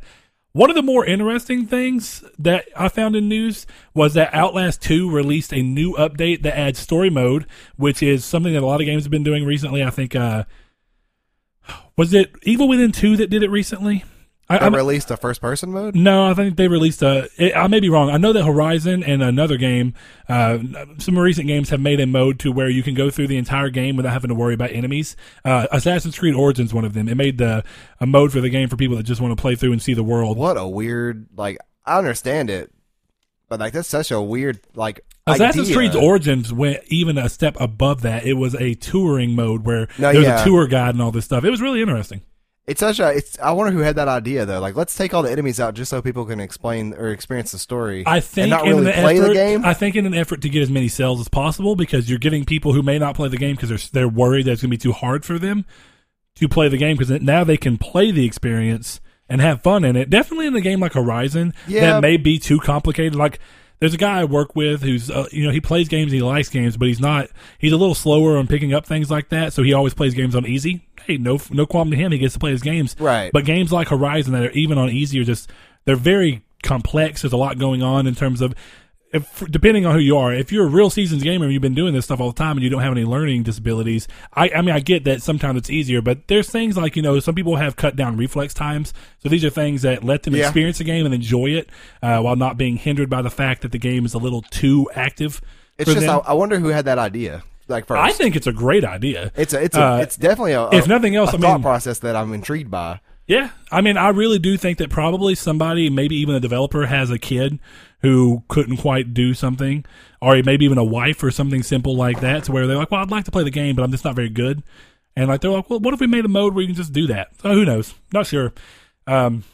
One of the more interesting things that I found in news was that Outlast 2 released a new update that adds story mode, which is something that a lot of games have been doing recently. I think, uh, was it Evil Within 2 that did it recently? I, They I'm- released a first person mode. No, I think they released a. It, I may be wrong. I know that Horizon and another game, uh, some recent games have made a mode to where you can go through the entire game without having to worry about enemies. Uh, Assassin's Creed Origins, one of them. It made the a mode for the game for people that just want to play through and see the world. What a weird like. I understand it, but like that's such a weird like. Assassin's idea. Creed Origins went even a step above that. It was a touring mode where No, there was yeah. a tour guide and all this stuff. It was really interesting. It's such a. It's. I wonder who had that idea though. Like, let's take all the enemies out just so people can explain or experience the story. I think and not in really an play effort, the game. I think in an effort to get as many sales as possible, because you're getting people who may not play the game because they're they're worried that it's going to be too hard for them to play the game because now they can play the experience and have fun in it. Definitely in a game like Horizon Yeah. that may be too complicated. Like there's a guy I work with who's uh, you know he plays games and he likes games, but he's not he's a little slower on picking up things like that. So he always plays games on easy. Hey, no no qualm to him. He gets to play his games. Right. But games like Horizon that are even on easy are just they're very complex. There's a lot going on in terms of if, depending on who you are. If you're a real seasons gamer and you've been doing this stuff all the time and you don't have any learning disabilities, I, I mean I get that sometimes it's easier, but there's things like you know some people have cut down reflex times. So these are things that let them Yeah. experience the game and enjoy it uh, while not being hindered by the fact that the game is a little too active. it's just, I, I wonder who had that idea. Like first, I think it's a great idea. it's a. It's a. uh, it's definitely a. if nothing else, a I thought mean- process that I'm intrigued by. Yeah, I mean, I really do think that probably somebody, maybe even a developer, has a kid who couldn't quite do something, or maybe even a wife or something simple like that, to where they're like, "Well, I'd like to play the game, but I'm just not very good," and like they're like, "Well, what if we made a mode where you can just do that?" So who knows? Not sure. Um,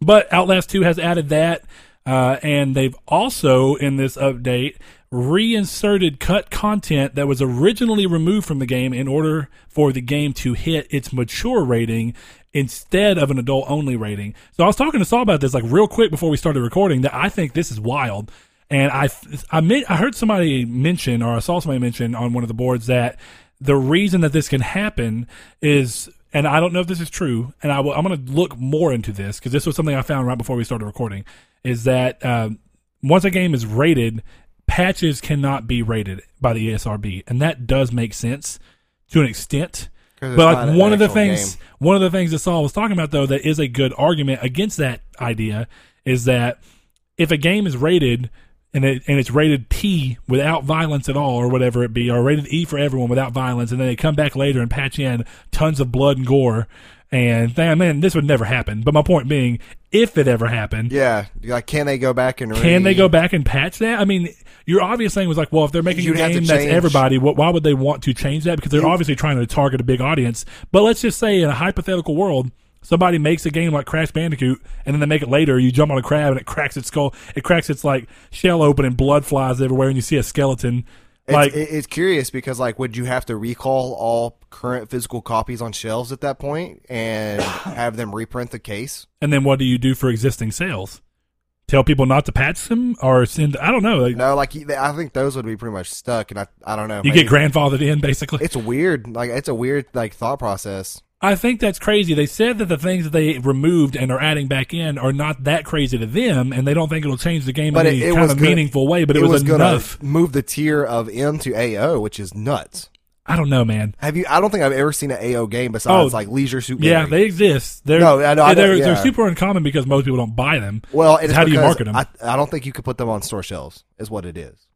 but Outlast Two has added that, uh, and they've also in this update reinserted cut content that was originally removed from the game in order for the game to hit its mature rating instead of an adult only rating. So I was talking to Saul about this like real quick before we started recording that I think this is wild. And I I I heard somebody mention or I saw somebody mention on one of the boards that the reason that this can happen is and I don't know if this is true, and I'm going to look more into this because this was something I found right before we started recording. Is that um, once a game is rated, patches cannot be rated by the ESRB, and that does make sense to an extent. But like one of the things, game. one of the things that Saul was talking about though, that is a good argument against that idea, is that if a game is rated and it and it's rated P without violence at all or whatever it be, or rated E for everyone without violence, and then they come back later and patch in tons of blood and gore, and man, this would never happen. But my point being, if it ever happened, Yeah, like can they go back and can they go back and patch that? I mean, your obvious thing was like, well, if they're making You'd a game that's change- everybody, what, why would they want to change that? Because they're obviously trying to target a big audience. But let's just say in a hypothetical world, somebody makes a game like Crash Bandicoot, and then they make it later. You jump on a crab and it cracks its skull. It cracks its like shell open and blood flies everywhere, and you see a skeleton. It's, Like it- it's curious because like would you have to recall all current physical copies on shelves at that point and have them reprint the case? and then what do you do for existing sales? Tell people not to patch them or send. I don't know. Like, No, like I think those would be pretty much stuck, and I I don't know. you maybe- get grandfathered in, basically. It's weird. Like it's a weird like thought process. I think that's crazy. They said that the things that they removed and are adding back in are not that crazy to them, and they don't think it'll change the game But in it, any it kind was of gonna- meaningful way. But it, was, gonna enough. move the tier of M to AO, which is nuts. I don't know, man. Have you? I don't think I've ever seen an AO game besides Oh, like Leisure Suit. Yeah, Larry. they exist. They're No, I I they're, know, they're super uncommon because most people don't buy them. well, how do you market them? I, I don't think you could put them on store shelves. Is what it is.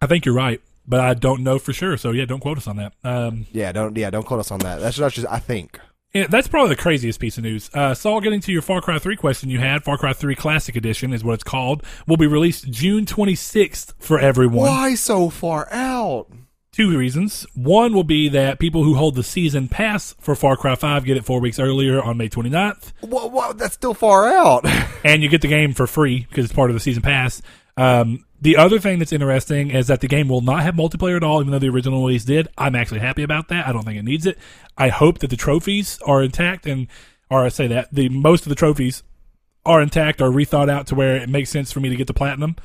I think you're right, but I don't know for sure. So yeah, don't quote us on that. Um, Yeah, don't yeah, don't quote us on that. That's just, just I think. yeah, that's probably the craziest piece of news. Uh, Saul, getting to your Far Cry 3 question you had, Far Cry 3 Classic Edition is what it's called, will be released June 26th for everyone. Why so far out? Two reasons. One will be that people who hold the season pass for Far Cry 5 get it four weeks earlier on May 29th, What, what, that's still far out. and you get the game for free because it's part of the season pass. Um, the other thing that's interesting is that the game will not have multiplayer at all, even though the original release did. I'm actually happy about that. I don't think it needs it. I hope that the trophies are intact, and or I say that the most of the trophies are intact or rethought out to where it makes sense for me to get the platinum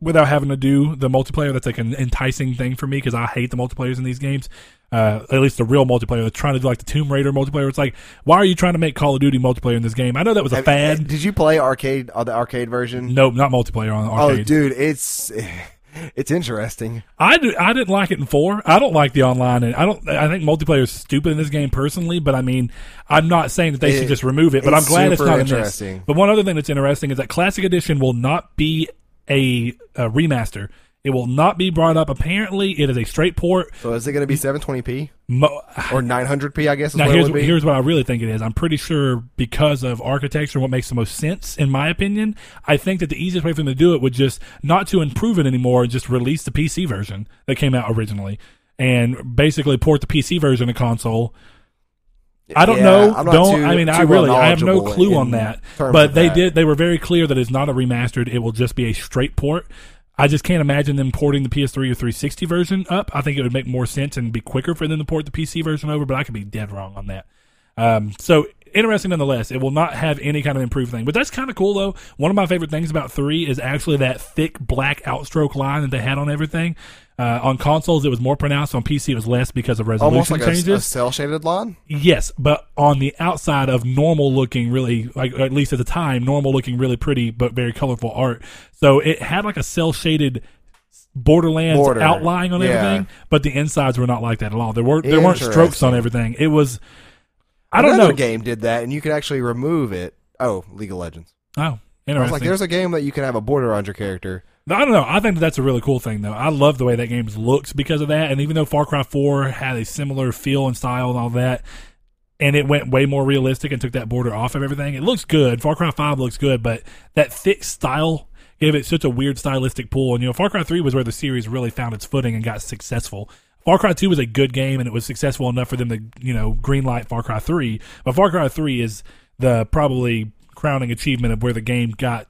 without having to do the multiplayer. That's like an enticing thing for me because I hate the multiplayers in these games. Uh, at least the real multiplayer. They're trying to do like the Tomb Raider multiplayer. It's like, why are you trying to make Call of Duty multiplayer in this game? I know that was a Have- fad. Did you play arcade? Uh, the arcade version? Nope, not multiplayer on arcade. Oh, dude, it's It's interesting. I do, I didn't like it in four. I don't like the online, and I don't. I think multiplayer is stupid in this game personally. But I mean, I'm not saying that they It- should just remove it. But I'm glad it's not in this. interesting. But one other thing that's interesting is that Classic Edition will not be a, a remaster. It will not be brought up. Apparently, it is a straight port. So is it going to be 720p Mo- or 900p? I guess is now what it here's be. here's what I really think it is. I'm pretty sure because of architecture, what makes the most sense, in my opinion, I think that the easiest way for them to do it would just not to improve it anymore, just release the PC version that came out originally, and basically port the PC version to console. I don't Yeah, know. I'm not Don't too- I mean I really I have no clue in on that. But they that. did they were very clear that it's not a remastered. It will just be a straight port. I just can't imagine them porting the PS3 or 360 version up. I think it would make more sense and be quicker for them to port the PC version over, but I could be dead wrong on that. Um, so interesting nonetheless. It will not have any kind of improved thing, but that's kind of cool though. One of my favorite things about three is actually that thick black outstroke line that they had on everything. Uh, on consoles, it was more pronounced. On PC, it was less because of resolution Almost like a, changes. cell shaded line. Yes, but on the outside of normal looking, really, like at least at the time, normal looking, really pretty but very colorful art. So it had like a cell shaded Borderlands Border. outline on Yeah. everything, but the insides were not like that at all. There were there weren't strokes on everything. It was, I don't Another know. game did that, and you could actually remove it. Oh, League of Legends. Oh, I was interesting. like, there's a game that you can have a border on your character. I don't know. I think that that's a really cool thing, though. I love the way that game looks because of that. And even though Far Cry 4 had a similar feel and style and all that, and it went way more realistic and took that border off of everything, it looks good. Far Cry 5 looks good, but that thick style gave it such a weird stylistic pull. And, you know, Far Cry 3 was where the series really found its footing and got successful. Far Cry 2 was a good game and it was successful enough for them to, you know, greenlight Far Cry 3. But Far Cry 3 is the probably crowning achievement of where the game got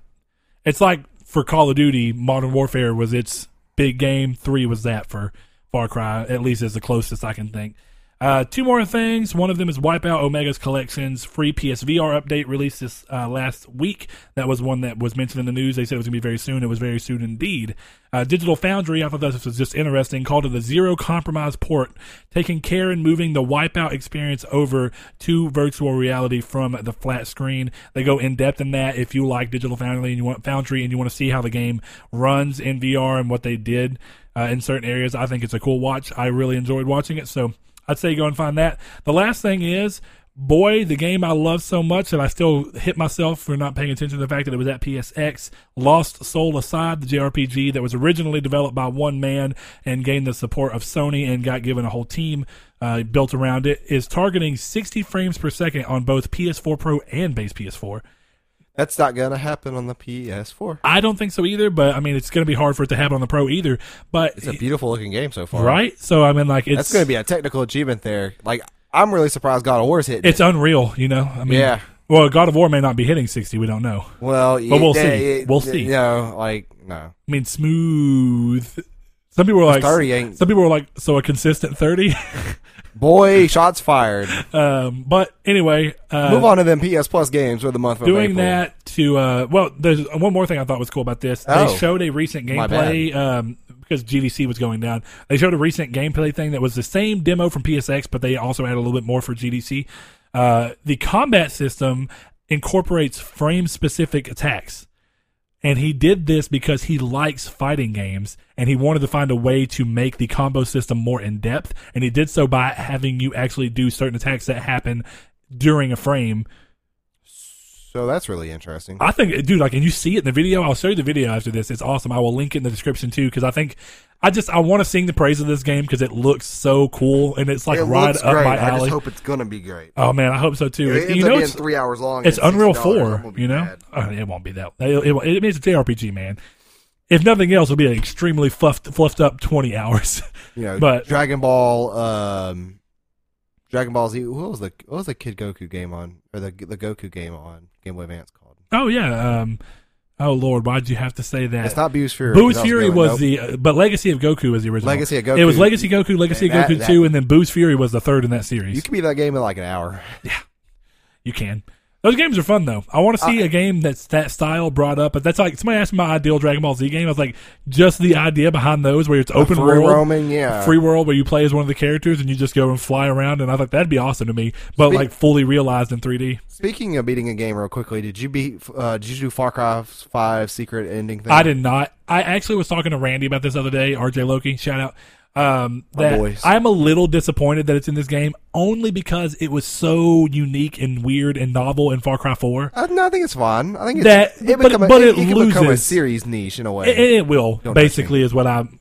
it's like for Call of Duty, Modern Warfare was its big game. Three was that for Far Cry, at least as the closest I can think. Uh, two more things. One of them is Wipeout Omega's Collections free PSVR update released this uh, last week. That was one that was mentioned in the news. They said it was going to be very soon. It was very soon indeed. Uh, Digital Foundry, I thought this was just interesting, called it a zero compromise port, taking care in moving the Wipeout experience over to virtual reality from the flat screen. They go in depth in that. If you like Digital Foundry and you want Foundry and you want to see how the game runs in VR and what they did uh, in certain areas, I think it's a cool watch. I really enjoyed watching it. So I'd say go and find that. The last thing is, boy, the game I love so much that I still hit myself for not paying attention to the fact that it was at PSX. Lost Soul Aside, the JRPG that was originally developed by one man and gained the support of Sony and got given a whole team uh, built around it, is targeting 60 frames per second on both PS4 Pro and base PS4. That's not going to happen on the PS4. I don't think so either, but I mean, it's going to be hard for it to happen on the Pro either. But It's a beautiful looking game so far. right, so I mean, like it's That's going to be a technical achievement there. Like, I'm really surprised God of War's hitting. it's unreal, you know. I mean, Yeah. Well, God of War may not be hitting sixty. We don't know. well, But we'll yeah, see. it- We'll see. You know, like, no. I mean, smooth. Some people were like, 30 ain't- some people were like, so a consistent thirty. Boy, shots fired. um, but anyway, uh, Move on to them PS Plus games for the month of doing April. that to uh, well, there's one more thing I thought was cool about this. Oh. They showed a recent gameplay um, because GDC was going down. They showed a recent gameplay thing that was the same demo from PSX, but they also had a little bit more for GDC. Uh, the combat system incorporates frame specific attacks. And he did this because he likes fighting games and he wanted to find a way to make the combo system more in depth. And he did so by having you actually do certain attacks that happen during a frame. So that's really interesting. I think, dude, like, and you see it in the video. I'll show you the video after this. It's awesome. I will link it in the description too because I think I just I want to sing the praise of this game because it looks so cool and it's like it right up great. my alley. I just hope it's going to be great. oh man, I hope so too. It It- you know, it's, three hours long. it's Unreal Four. You know, oh, it won't be that. It, it, it's JRPG, man. If nothing else, it'll be an extremely fluffed, fluffed up twenty hours. You know, But- Dragon Ball, um, Dragon Ball Z. What was the what was the Kid Goku game on, or the the Goku game on Game Boy Advance called? oh yeah. Um, oh lord, why'd you have to say that? It's not Buu's Fury. Buu's Fury was the, uh, but Legacy of Goku was the original. Legacy of Goku. It was Legacy Goku, Legacy of Goku that- Two, and then Boo's Fury was the third in that series. You can beat that game in like an hour. Yeah. You can. Those games are fun though. I want to see a game that's that style brought up. But that's like somebody asked me my ideal Dragon Ball Z game. I was like, just the idea behind those where it's open free world, roaming, yeah. free world where you play as one of the characters and you just go and fly around. And I thought that'd be awesome to me, but Speak- like fully realized in 3D. Speaking of beating a game real quickly, did you beat? Uh, did you do Far Cry Five secret ending thing? I did not. I actually was talking to Randy about this the other day. RJ Loki, shout out. Um, that boys. I'm a little disappointed that it's in this game only because it was so unique and weird and novel in Far Cry 4. I, no, I think it's fine. I think it's, That- it but- become but it, it it become a loses. series niche in a way. And it will Don't basically is what I'm.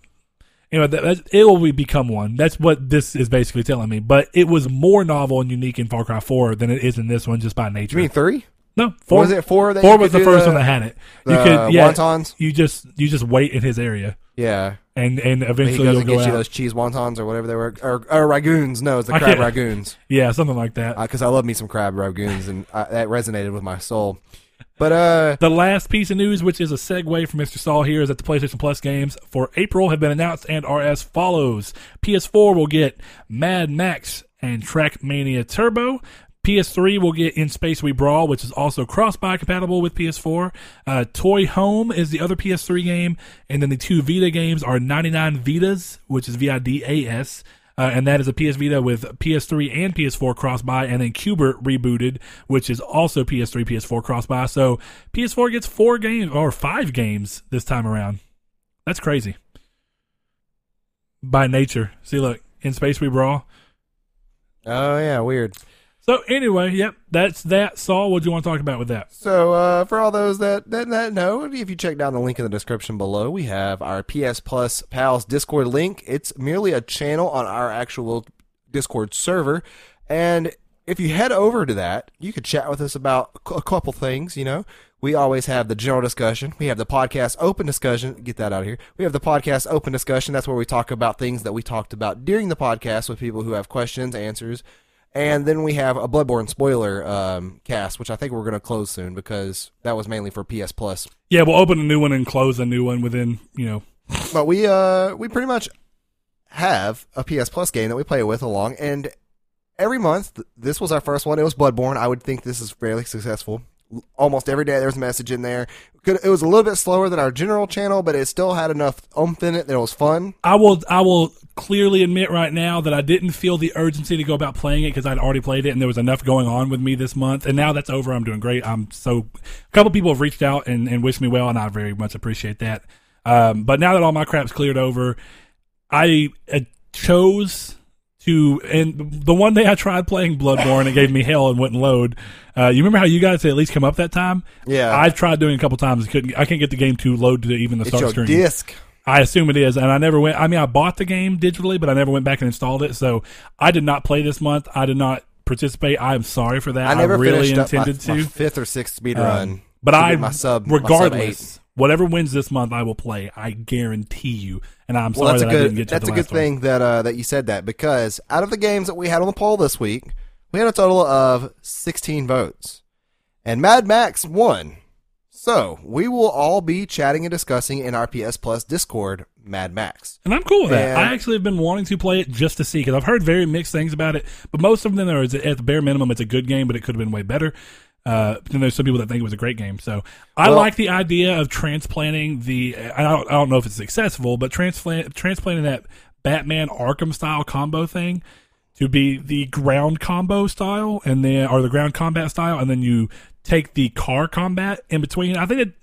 You know, that, that, it will become one. That's what this is basically telling me. But it was more novel and unique in Far Cry 4 than it is in this one, just by nature. you mean three? no, four was it four that four was the first the- one that had it. You the could, yeah, wontons? You just you just wait in his area, Yeah. and and He eventually you'll go gets you out. those cheese wontons or whatever they were, or, or ragoons. No, it's the I crab can't- ragoons. Yeah, something like that. Because I love me some crab ragoons, and I, that resonated with my soul. But uh, The last piece of news, which is a segue from Mr. Saul here, is that the PlayStation Plus games for April have been announced and are as follows. PS4 will get Mad Max and Trackmania Turbo. PS3 will get In Space We Brawl, which is also cross-buy compatible with PS4. Uh, Toy Home is the other PS3 game, and then the two Vita games are 99 Vidas, which is V-I-D-A-S, uh, and that is a PS Vita with PS3 and PS4 cross-buy, and then Q*bert rebooted, which is also PS3, PS4 cross-buy. So PS4 gets four games or five games this time around. That's crazy. By nature, see, look, in space we brawl. oh yeah, weird. So anyway, yep, that's that. Saul, what do you want to talk about with that? So, uh, for all those that, that that know, if you check down the link in the description below, we have our PS Plus Pals Discord link. It's merely a channel on our actual Discord server, and if you head over to that, you could chat with us about a couple things. You know, we always have the general discussion. We have the podcast open discussion. Get that out of here. We have the podcast open discussion. That's where we talk about things that we talked about during the podcast with people who have questions, answers. And then we have a Bloodborne spoiler um, cast, which I think we're going to close soon because that was mainly for PS Plus. Yeah, we'll open a new one and close a new one within, you know, But we uh we pretty much have a PS Plus game that we play with along, and every month th- this was our first one. It was Bloodborne. I would think this is fairly successful. Almost every day there's a message in there. It was a little bit slower than our general channel, but it still had enough oomph in it that it was fun. I will I will clearly admit right now that I didn't feel the urgency to go about playing it because I'd already played it and there was enough going on with me this month. And now that's over. I'm doing great. I'm so a couple people have reached out and, and wished me well, and I very much appreciate that. Um, but now that all my crap's cleared over, I uh, chose to and the one day I tried playing Bloodborne, it gave me hell and wouldn't load. Uh, you remember how you guys at least come up that time? Yeah. I've tried doing it a couple times. Couldn't I can't get the game to load to even the It's start your screen. disc. I assume it is, and I never went. I mean, I bought the game digitally, but I never went back and installed it. So I did not play this month. I did not participate. I am sorry for that. I never really up my, intended my to, fifth or sixth speed Um, run. but I, my sub, my sub regardless. Whatever wins this month, I will play. I guarantee you. And I'm Well, sorry that I didn't get to that. That's a good last one. thing that uh, that you said that because out of the games that we had on the poll this week, we had a total of sixteen votes, and Mad Max won. So we will all be chatting and discussing in our PS Plus Discord Mad Max. And I'm cool with that. And- I actually have been wanting to play it just to see because I've heard very mixed things about it. But most of them are at the bare minimum, it's a good game, but it could have been way better. Uh, then there's some people that think it was a great game. So I Well- like the idea of transplanting the. I don't, I don't know if it's successful, but transplant transplanting that Batman Arkham style combo thing to be the ground combo style, and then or the ground combat style, and then you take the car combat in between. I think it,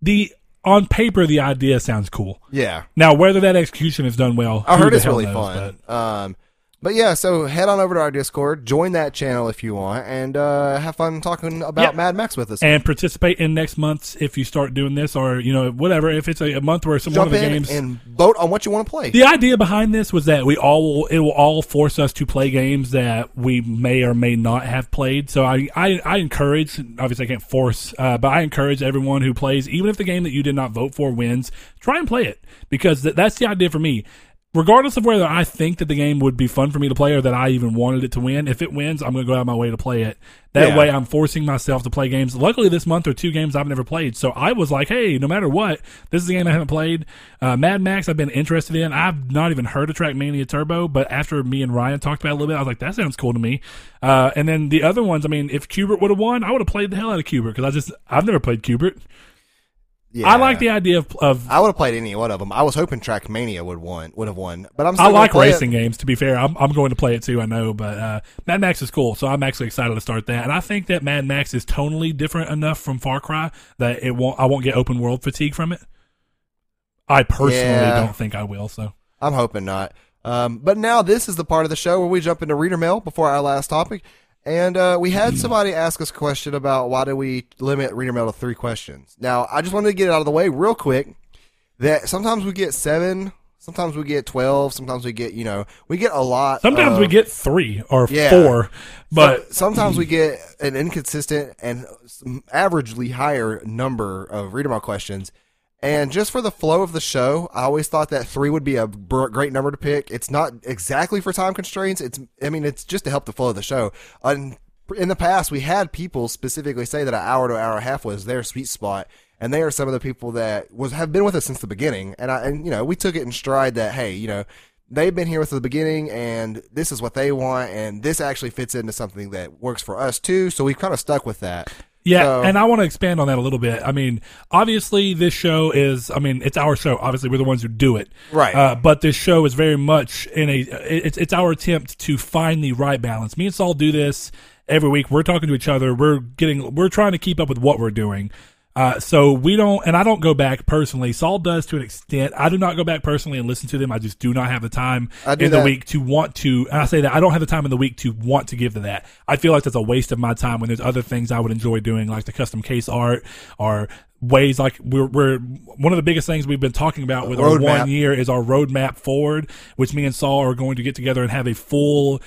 the on paper the idea sounds cool. Yeah, Now, whether that execution is done well, I heard it's really knows, fun. Um, but yeah, so head on over to our Discord, join that channel if you want, and uh, have fun talking about Yeah. Mad Max with us. and participate in next month's if you start doing this, or you know whatever. If it's a, a month where some one Jump of the in games. and vote on what you want to play. the idea behind this was that we all will, it will all force us to play games that we may or may not have played. So I I, I encourage, obviously I can't force, uh, but I encourage everyone who plays, even if the game that you did not vote for wins, try and play it because th- that's the idea for me. Regardless of whether I think that the game would be fun for me to play or that I even wanted it to win, if it wins, I'm going to go out of my way to play it. That Yeah. way, I'm forcing myself to play games. Luckily, this month are two games I've never played, so I was like, "Hey, no matter what, this is a game I haven't played." Uh, Mad Max, I've been interested in. I've not even heard of Trackmania Turbo, but after me and Ryan talked about it a little bit, I was like, "That sounds cool to me." Uh, and then the other ones, I mean, if Q*bert would have won, I would have played the hell out of Q*bert because I just I've never played Q*bert. Yeah. I like the idea of, of I would have played any one of them. I was hoping Trackmania would won would have won, but I'm. I like play it. racing games. To be fair, I'm I'm going to play it too. I know, but uh, Mad Max is cool, so I'm actually excited to start that. And I think that Mad Max is tonally different enough from Far Cry that it won't. I won't get open world fatigue from it. I personally Yeah. don't think I will. So I'm hoping not. Um, but now this is the part of the show where we jump into reader mail before our last topic. And uh, we had somebody ask us a question about why do we limit reader mail to three questions. Now, I just wanted to get it out of the way real quick that sometimes we get seven, sometimes we get 12, sometimes we get, you know, we get a lot. sometimes of- we get three or Yeah. four, but So- sometimes we get an inconsistent and averagely higher number of reader mail questions. And just for the flow of the show, I always thought that three would be a great number to pick. It's not exactly for time constraints. It's, I mean, it's just to help the flow of the show. And in the past, we had people specifically say that an hour to an hour and a half was their sweet spot, and they are some of the people that was have been with us since the beginning. And I, and you know, we took it in stride that hey, you know, they've been here with the beginning, and this is what they want, and this actually fits into something that works for us too. So we've kind of stuck with that. Yeah, So- and I want to expand on that a little bit. I mean, obviously, this show is. I mean, it's our show. Obviously, we're the ones who do it, Right. Uh, but this show is very much in a. It's it's our attempt to find the right balance. Me and Saul do this every week. We're talking to each other. We're getting. We're trying to keep up with what we're doing. Uh, so we don't, and I don't go back personally. Saul does to an extent. I do not go back personally and listen to them. I just do not have the time in the week to want to. And I say that I don't have the time in the week to want to give to that. I feel like that's a waste of my time when there's other things I would enjoy doing, like the custom case art or ways like we're, we're one of the biggest things we've been talking about with our one year is our roadmap forward, which me and Saul are going to get together and have a full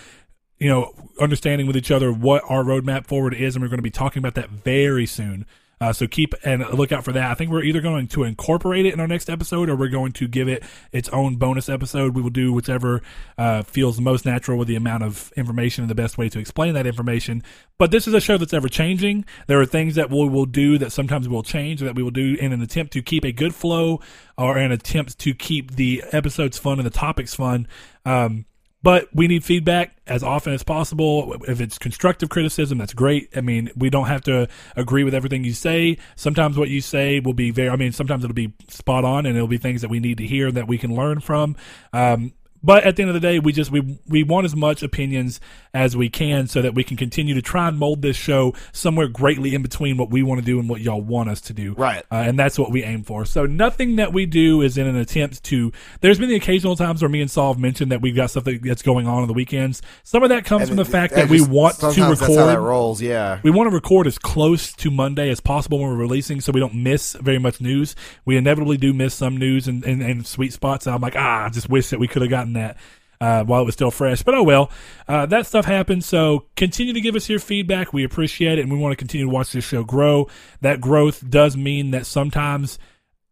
you know, understanding with each other what our roadmap forward is, and we're going to be talking about that very soon. Uh, so keep and look out for that. I think we're either going to incorporate it in our next episode, or we're going to give it its own bonus episode. We will do whichever uh, feels most natural with the amount of information and the best way to explain that information. But this is a show that's ever changing. There are things that we will do that sometimes will change, that we will do in an attempt to keep a good flow, or an attempt to keep the episodes fun and the topics fun. Um, but we need feedback as often as possible. If it's constructive criticism, that's great. I mean, we don't have to agree with everything you say. Sometimes what you say will be very, I mean, sometimes it'll be spot on and it'll be things that we need to hear that we can learn from. Um, but at the end of the day, we just we we want as much opinions as we can so that we can continue to try and mold this show somewhere greatly in between what we want to do and what y'all want us to do. Right. Uh, and that's what we aim for. So nothing that we do is in an attempt to. There's been the occasional times where me and Saul have mentioned that we've got stuff that- that's going on on the weekends. Some of that comes from the fact that we just- want to sometimes That's how that record. rolls. Yeah. We want to record as close to Monday as possible when we're releasing, so we don't miss very much news. We inevitably do miss some news and, and, and sweet spots. And I'm like, ah, I just wish that we could have gotten that uh, while it was still fresh. But oh well, uh, that stuff happens. So continue to give us your feedback. We appreciate it, and we want to continue to watch this show grow. That growth does mean that sometimes.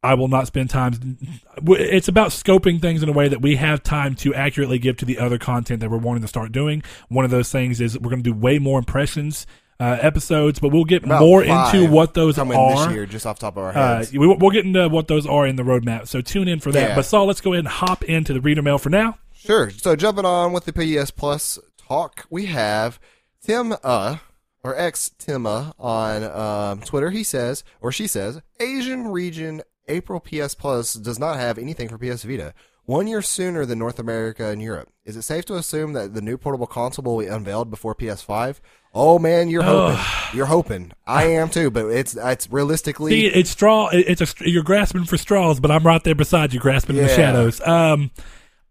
I will not spend time. It's about scoping things in a way that we have time to accurately give to the other content that we're wanting to start doing. One of those things is we're going to do way more impressions uh, episodes, but we'll get About more into what those coming are. this year, just off the top of our Uh, heads. we, we'll get into what those are in the roadmap. So tune in for that. Yeah. But Saul, let's go ahead and hop into the reader mail for now. Sure. So jumping on with the PS Plus talk, we have Tim uh or ex Timma on um, Twitter. He says or she says Asian region April PS Plus does not have anything for PS Vita. One year sooner than North America and Europe. Is it safe to assume that the new portable console will be unveiled before PS5? Oh man, you're hoping. you're hoping. I am too, but it's it's realistically See, it's straw. It's a you're grasping for straws, but I'm right there beside you, grasping in the shadows. Um,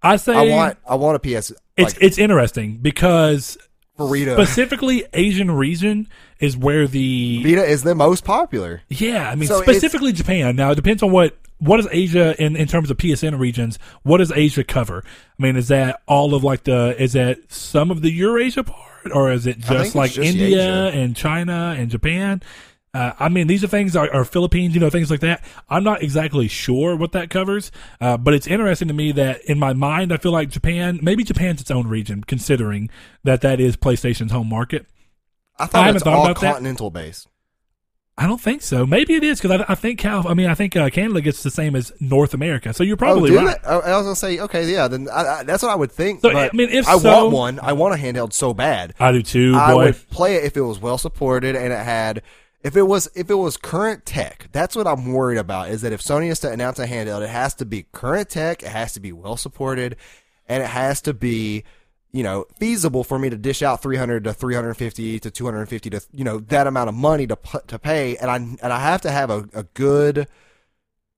I say I want I want a PS it's like it's interesting because for Vita. specifically Asian region is where the Vita is the most popular. Yeah, I mean So specifically Japan. Now it depends on what what is Asia in in terms of PSN regions. What does Asia cover? I mean, is that all of like the is that some of the Eurasia part, or is it just like just India Asia. and China and Japan? Uh, I mean, these are things are, are Philippines, you know, things like that. I'm not exactly sure what that covers, uh, but it's interesting to me that in my mind, I feel like Japan, maybe Japan's its own region, considering that that is PlayStation's home market. I I thought haven't it's thought all about that. continental based. I don't think so. Maybe it is because I, I think Cal. I mean, I think uh, Canada gets the same as North America. So you're probably oh, right. Oh, I was gonna say, okay, yeah, then I, I, that's what I would think. So, but I mean, if I so- want one, I want a handheld so bad. I do too, I boy. would play it if it was well supported and it had. If it was if it was current tech, that's what I'm worried about. Is that if Sony is to announce a handheld, it has to be current tech, it has to be well supported, and it has to be, you know, feasible for me to dish out 300 to 350 to 250 to you know that amount of money to to pay, and I and I have to have a, a good,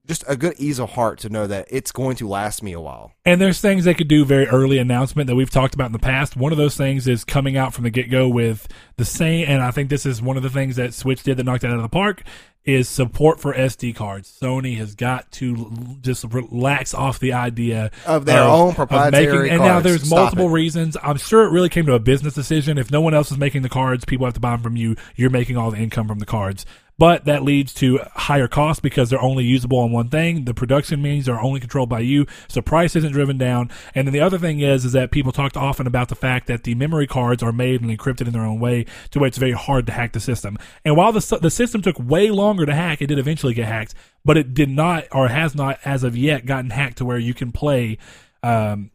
just a good ease of heart to know that it's going to last me a while. And there's things they could do very early announcement that we've talked about in the past. One of those things is coming out from the get go with the same, and I think this is one of the things that Switch did that knocked it out of the park is support for SD cards. Sony has got to l- just relax off the idea Of their own proprietary and now there's Stop multiple it. reasons. I'm sure it really came to a business decision. If no one else is making the cards, people have to buy them from you. You're making all the income from the cards. But that leads to higher costs because they're only usable on one thing. The production means are only controlled by you, so price isn't driven down. And then the other thing is, is that people talked often about the fact that the memory cards are made and encrypted in their own way, to where it's very hard to hack the system. And while the the system took way longer to hack, it did eventually get hacked, but it did not or has not as of yet gotten hacked to where you can play. Um,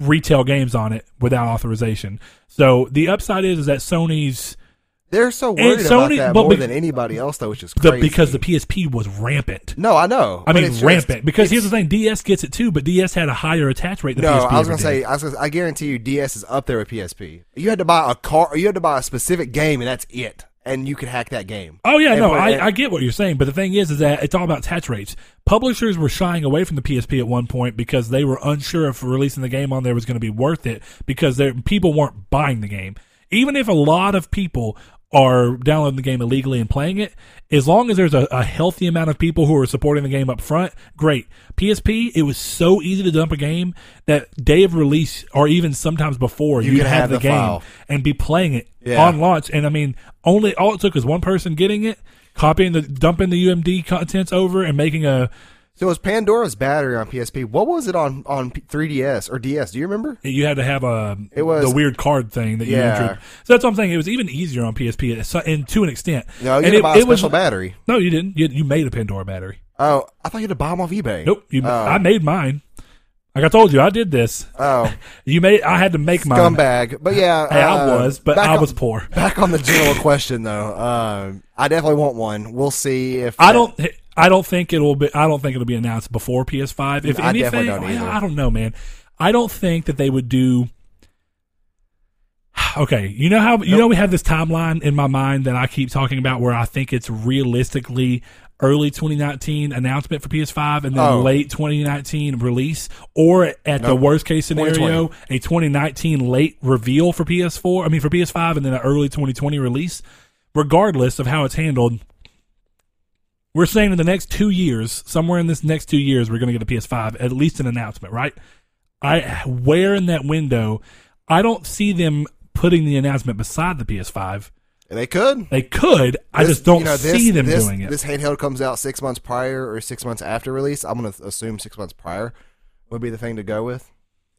retail games on it without authorization. So the upside is, is that Sony's They're so worried Sony- about that but more be- than anybody else, though, which is the, crazy. because the PSP was rampant. no, I know. I mean, it's just- rampant. Because here's the thing: DS gets it too, but DS had a higher attach rate than No, PSP I was gonna say. I was gonna, I guarantee you, DS is up there with PSP. You had to buy a car, you had to buy a specific game, and that's it, and you could hack that game. Oh yeah, And no, I, and- I get what you're saying, but the thing is, is that it's all about attach rates. Publishers were shying away from the PSP at one point because they were unsure if releasing the game on there was going to be worth it because people weren't buying the game. Even if a lot of people are downloading the game illegally and playing it, as long as there's a, a healthy amount of people who are supporting the game up front, great. PSP, it was so easy to dump a game that day of release or even sometimes before You you could have, have the, the game file. and be playing it Yeah. on launch. And I mean, only all it took was one person getting it, copying the dumping the UMD contents over, and making a. So it was Pandora's battery on PSP. What was it on on 3DS or DS? Do you remember? You had to have a It was- the weird card thing that you Yeah. entered. So that's what I'm saying. It was even easier on PSP, and to an extent. No, you and had to it, buy a it was battery. no, you didn't. You, you made a Pandora battery. Oh, I thought you had to buy them off eBay. Nope. You, Oh. I made mine. Like I told you, I did this. Oh, You made. I had to make my scumbag. But yeah, Hey, I uh, was, but I on- was poor. Back on the general question though, um, I definitely want one. We'll see if I don't. I don't think it'll be. I don't think it'll be announced before PS5. If I anything, don't I- I don't know, man. I don't think that they would do. Okay, you know how you know we have this timeline in my mind that I keep talking about, where I think it's realistically early 2019 announcement for PS5 and then Oh. late 2019 release, or at the worst case scenario, 2020. a 2019 late reveal for PS4. I mean for PS5, and then an early 2020 release. Regardless of how it's handled, we're saying in the next two years, somewhere in this next two years, we're going to get a PS5, at least an announcement, right? I where in that window, I don't see them putting the announcement beside the PS5. They could. They could, I just don't you know, this- see them this- doing it. This handheld comes out six months prior or six months after release. I'm going to assume six months prior would be the thing to go with.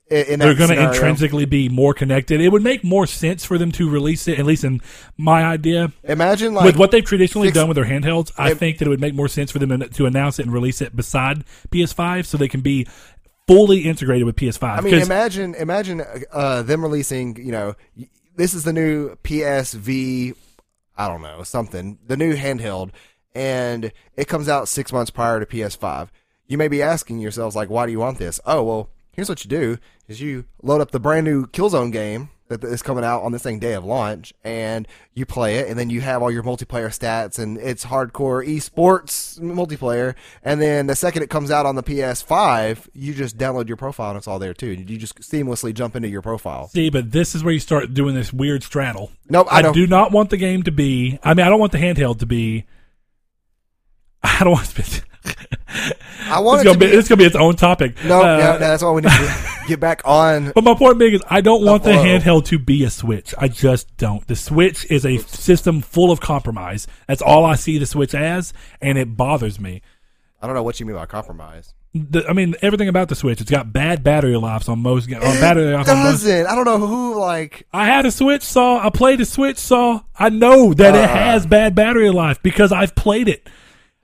They're going to intrinsically be more connected. It would make more sense for them to release it, at least in my idea. imagine like with what they've traditionally six- done with their handhelds, I think that it would make more sense for them to- to announce it and release it beside PS5 so they can be fully integrated with PS5. I mean, imagine imagine uh, them releasing. You know, this is the new PSV. I don't know something. The new handheld, and it comes out six months prior to PS5. You may be asking yourselves like, why do you want this? Oh well, here's what you do: is you load up the brand new Killzone game that is coming out on this thing day of launch, and you play it, and then you have all your multiplayer stats, and it's hardcore esports multiplayer. And then the second it comes out on the PS5, you just download your profile, and it's all there too. You just seamlessly jump into your profile. See, but this is where you start doing this weird straddle. Nope, I I, don't- do not want the game to be. I mean, I don't want the handheld to be. I don't want to. I want it's gonna to be, be. it's gonna be its own topic. No, Uh, no, no, that's why we need to get back on. But my point being is, I don't want the handheld to be a Switch. I just don't. The Switch is a system full of compromise. That's all I see the Switch as, and it bothers me. I don't know what you mean by compromise. The, I mean, everything about the Switch. It's got bad battery lives on most. On It battery life on most. doesn't. I don't know who like. I had a Switch saw. I played a Switch saw. I know that it Uh. has bad battery life because I've played it.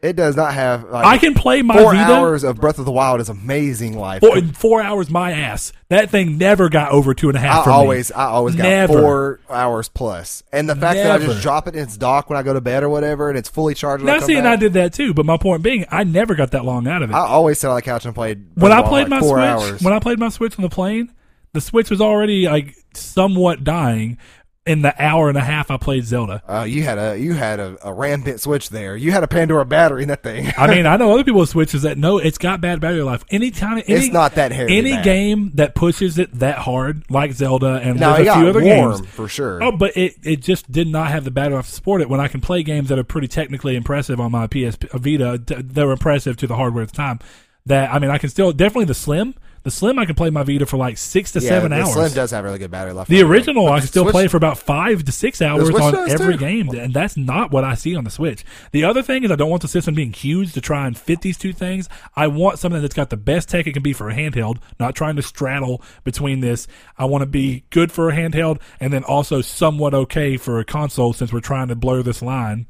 It does not have. Like, I can play my four Vita. hours of Breath of the Wild is amazing. Life. Four, four hours, my ass. That thing never got over two and a half. I for me. always, I always got Never. four hours plus. and the fact that I just drop it in its dock when I go to bed or whatever, and it's fully charged. Now, I see, and I did that too. But my point being, I never got that long out of it. I always sit on the couch and played. when I played Wild, my like four Switch, hours. when I played my Switch on the plane, the Switch was already like somewhat dying in the hour and a half I played Zelda. uh, you had a you had a, a rampant switch there. You had a Pandora battery in that thing. I mean, I know other people with Switches that know it's got bad battery life. Anytime, any, It's not that hairy Any bad. game that pushes it that hard, like Zelda, and now there's a few other warm games. for sure. Oh, but it, it just did not have the battery life to support it. When I can play games that are pretty technically impressive on my PS Vita, they were impressive to the hardware at the time. That I mean, I can still definitely the Slim. The Slim, I can play my Vita for like six to yeah, seven the hours. Slim does have really good battery life. The original, I can still Switch- play for about five to six hours on every too. game, and that's not what I see on the Switch. The other thing is, I don't want the system being huge to try and fit these two things. I want something that's got the best tech it can be for a handheld, not trying to straddle between this. I want to be good for a handheld, and then also somewhat okay for a console, since we're trying to blur this line.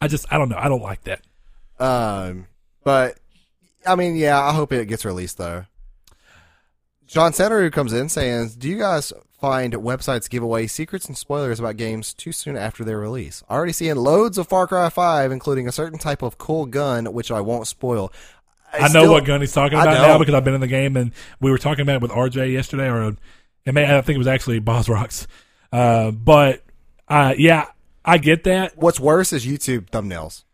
I just, I don't know, I don't like that. Um, but I mean, yeah, I hope it gets released though. John Senator who comes in saying, "Do you guys find websites give away secrets and spoilers about games too soon after their release? Already seeing loads of Far Cry Five, including a certain type of cool gun, which I won't spoil." I, know still- what gun he's talking about now because I've been in the game and we were talking about it with RJ yesterday, or it may, I think it was actually Boss Rocks. Uh, but uh, yeah, I get that. What's worse is YouTube thumbnails.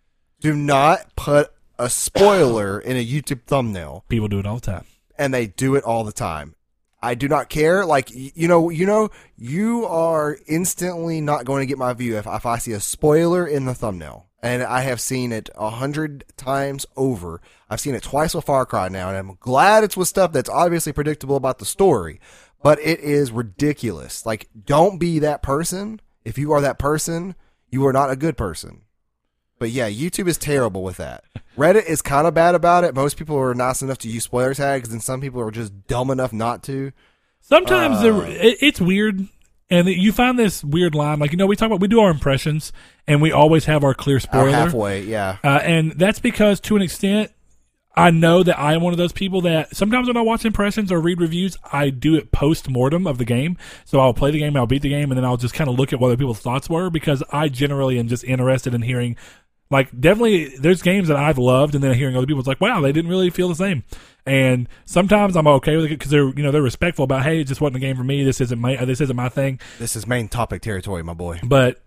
Do not put a spoiler in a YouTube thumbnail. People do it all the time. And they do it all the time. I do not care. Like you know, you know, you are instantly not going to get my view if, if I see a spoiler in the thumbnail, and I have seen it a hundred times over. I've seen it twice with Far Cry now, and I'm glad it's with stuff that's obviously predictable about the story, but it is ridiculous. Like, don't be that person. If you are that person, you are not a good person. But yeah, YouTube is terrible with that. Reddit is kind of bad about it. Most people are nice enough to use spoiler tags, and some people are just dumb enough not to. Sometimes Uh, it, it's weird, and you find this weird line. Like you know, we talk about we do our impressions, and we always have our clear spoiler. halfway, yeah. Uh, and that's because, to an extent, I know that I am one of those people that sometimes when I watch impressions or read reviews, I do it post mortem of the game. So I'll play the game, I'll beat the game, and then I'll just kind of look at what other people's thoughts were because I generally am just interested in hearing. Like definitely, there's games that I've loved, and then hearing other people's like, "Wow, they didn't really feel the same." And sometimes I'm okay with it because they're you know they're respectful about, "Hey, it just wasn't a game for me. This isn't my this isn't my thing." This is main topic territory, my boy. But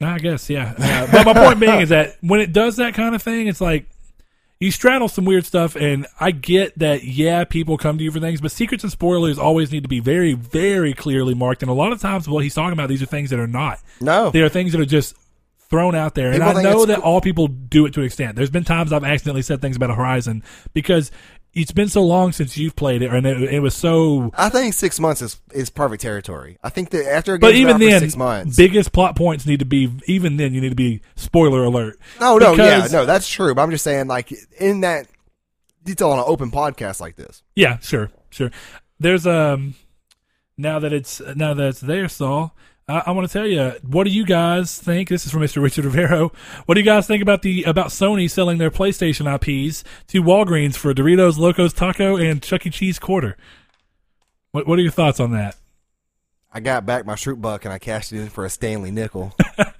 I guess yeah. Uh, but my point being is that when it does that kind of thing, it's like you straddle some weird stuff, and I get that. Yeah, people come to you for things, but secrets and spoilers always need to be very, very clearly marked. And a lot of times, what he's talking about, these are things that are not. No, They are things that are just thrown out there. And I know that all people do it to an extent. There's been times I've accidentally said things about a Horizon because it's been so long since you've played it, and it, it was so I think six months is is perfect territory. I think that after a But even then, six months. biggest plot points need to be. Even then, you need to be spoiler alert. no, no, yeah, no, that's true. But I'm just saying, like in that detail on an open podcast like this. Yeah, sure, sure. There's um now that it's now that it's there, Saul. I, I want to tell you, what do you guys think? This is from Mr. Richard Rivero. What do you guys think about the about Sony selling their PlayStation IPs to Walgreens for Doritos, Locos Taco, and Chuck E. Cheese quarter? What What are your thoughts on that? I got back my Schrute Buck and I cashed it in for a Stanley nickel.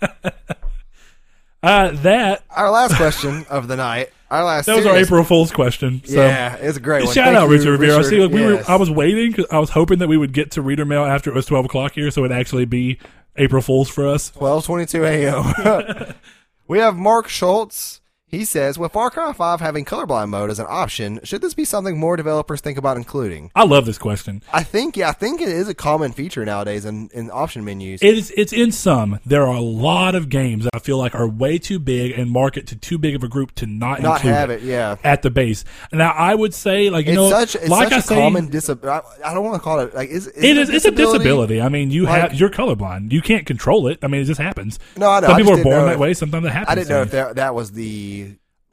Uh, that our last question of the night. Our last. that was our serious- April Fool's question. So. Yeah, it's a great one. Shout Thank out you, Richard Rivero. See, look, we were. I was waiting. 'cause I was hoping that we would get to reader mail after it was twelve o'clock here, so it'd actually be April Fools for us. Twelve twenty two a.m. we have Mark Schultz. He says, with Far Cry 5 having colorblind mode as an option, should this be something more developers think about including? I love this question. I think, yeah, I think it is a common feature nowadays in, in option menus. It is. It's in some. There are a lot of games that I feel like are way too big and market to too big of a group to not Not include have it, yeah. at the base. Now I would say, like you It's know, such, it's like such I a say, common disability. I don't want to call it like is, is it is. It's a disability? I mean, you Like- have you're colorblind. You can't control it. I mean, it just happens. No, I don't know. Some people are born that if- way. Sometimes it happens. I didn't know if that that was the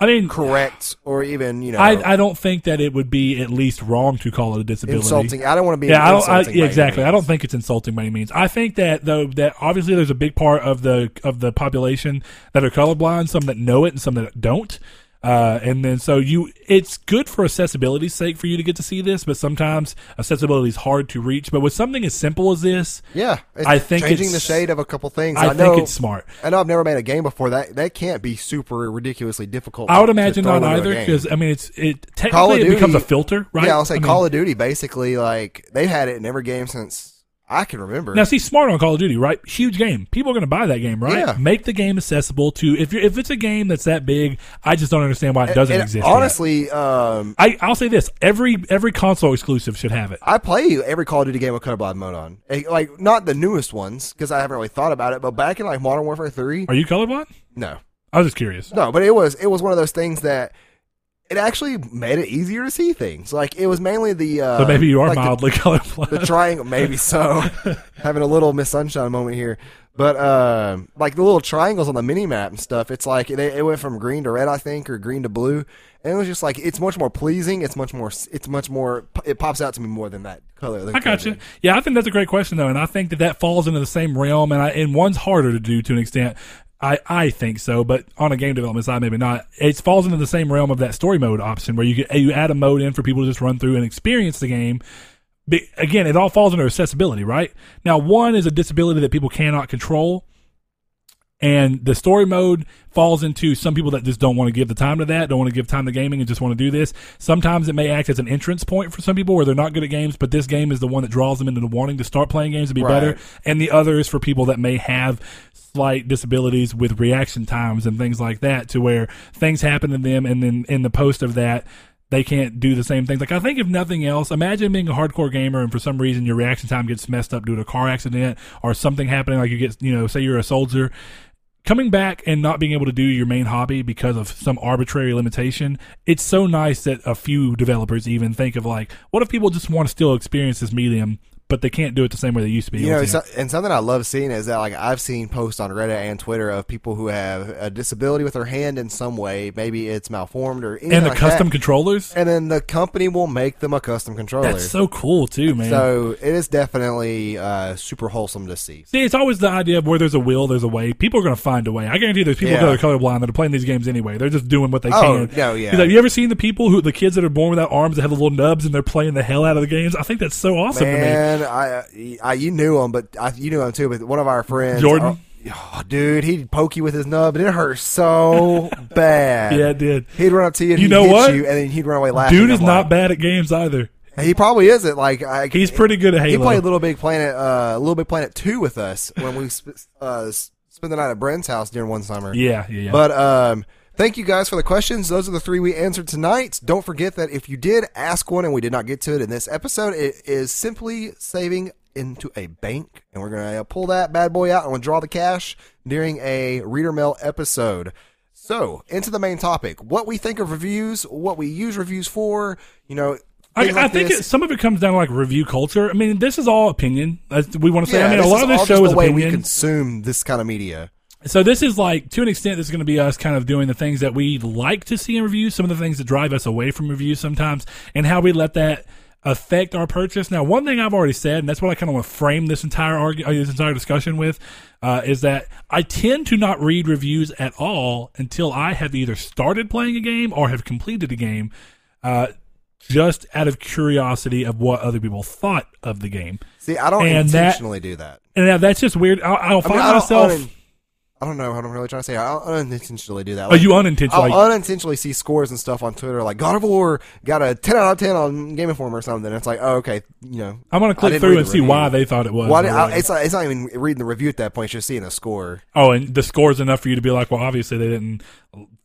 I mean, correct or even you know I, I don't think that it would be at least wrong to call it a disability. insulting. I don't want to be Yeah, I don't. I, yeah, exactly. I don't think it's insulting by any means. I think that though that obviously there's a big part of the of the population that are colorblind, some that know it and some that don't. Uh, and then so you, it's good for accessibility's sake for you to get to see this, but sometimes accessibility is hard to reach. But with something as simple as this, Yeah, I think changing it's- the shade of a couple things. I, I, know, think it's smart. I know I've never made a game before. That that can't be super ridiculously difficult. I would imagine not either because I mean it's it Call of technically it becomes a filter, right? Yeah, I'll say I mean, Call of Duty. Basically, like they've had it in every game since I can remember. Now, see, smart on Call of Duty, right? Huge game. People are going to buy that game, right? Yeah. Make the game accessible to if you if it's a game that's that big. I just don't understand why it doesn't And exist. Honestly, um, I I'll say this: every every console exclusive should have it. I play every Call of Duty game with colorblind mode on. Eh, Like not the newest ones because I haven't really thought about it. But back in like Modern Warfare Three, Are you colorblind? no, I was just curious. no. But it was it was one of those things that. It actually made it easier to see things. Like it was mainly the. Uh, So maybe you are like the- mildly colorblind. the triangle maybe so having a little miss sunshine moment here but um like the little triangles on the mini map and stuff it's like it, it went from green to red i think or green to blue and it was just like it's much more pleasing it's much more it's much more it pops out to me more than that color than I got you. Yeah, I think that's a great question though, and I think that that falls into the same realm, and I and one's harder to do to an extent. I, I think so, but on a game development side, maybe not. It falls into the same realm of that story mode option where you you add a mode in for people to just run through and experience the game. But again, it all falls under accessibility, right? Now, one is a disability that people cannot control, and the story mode falls into some people that just don't want to give the time to that, don't want to give time to gaming, and just want to do this. Sometimes it may act as an entrance point for some people where they're not good at games, but this game is the one that draws them into wanting to start playing games to be Right. better. And the other is for people that may have slight disabilities with reaction times and things like that, to where things happen to them, and then in the post of that. They can't do the same things. Like I think, if nothing else, imagine being a hardcore gamer and for some reason your reaction time gets messed up due to a car accident or something happening. Like you get, you know, say you're a soldier, coming back and not being able to do your main hobby because of some arbitrary limitation, it's so nice that a few developers even think of like, what if people just want to still experience this medium, but they can't do it the same way they used to be? You know, to? and something I love seeing is that like I've seen posts on Reddit and Twitter of people who have a disability with their hand in some way. Maybe it's malformed or anything and the like custom that. controllers. and then the company will make them a custom controller. That's so cool too, man. So it is definitely uh, super wholesome to see. See, it's always the idea of where there's a will, there's a way. People are going to find a way. I guarantee there's people Yeah. that are colorblind that are playing these games anyway. They're just doing what they Oh, can. no, yeah. Like, you ever seen the people who, the kids that are born without arms that have the little nubs and they're playing the hell out of the games? I think that's so awesome to me. I, I you knew him, but I, you knew him too. But one of our friends, Jordan? oh, oh, dude, he'd poke you with his nub, and it hurt so bad. Yeah, it did. he'd run up to you, and You he'd know what? you, and then he'd run away laughing. Dude is not like- bad at games either. He probably isn't. Like I, He's pretty good at Halo. He played Little Big Planet, uh, Little Big Planet two with us when we sp- uh, spent the night at Brent's house during one summer. Yeah, yeah, yeah. But um, thank you guys for the questions. Those are the three we answered tonight. Don't forget that if you did ask one and we did not get to it in this episode, it is simply saving into a bank, and we're gonna uh, pull that bad boy out and withdraw the cash during a reader mail episode. So into the main topic: what we think of reviews, what we use reviews for. You know, I, things I think it, some of it comes down to like review culture. I mean, this is all opinion. As we want to say. yeah, I mean, a lot of this show is the way we consume this kind of media. So this is like to an extent this is going to be us kind of doing the things that we like to see in reviews, some of the things that drive us away from reviews sometimes, and how we let that affect our purchase. Now, one thing I've already said, and that's what I kind of want to frame this entire argu- uh, this entire discussion with, uh, is that I tend to not read reviews at all until I have either started playing a game or have completed a game. Uh, just out of curiosity of what other people thought of the game, See, I don't And that- intentionally do that. and now that's just weird. I find mean, I myself. I don't know what I'm really trying to say. I unintentionally do that. oh, you unintentionally. I'll unintentionally see scores and stuff on Twitter, like God of War got a 10 out of 10 on Game Informer or something. It's like, oh, okay, you know. I'm gonna click through and see why they thought it was. Why did, I, it's, not, it's not even reading the review at that point, it's just seeing a score. oh, and the score's enough for you to be like, well, obviously they didn't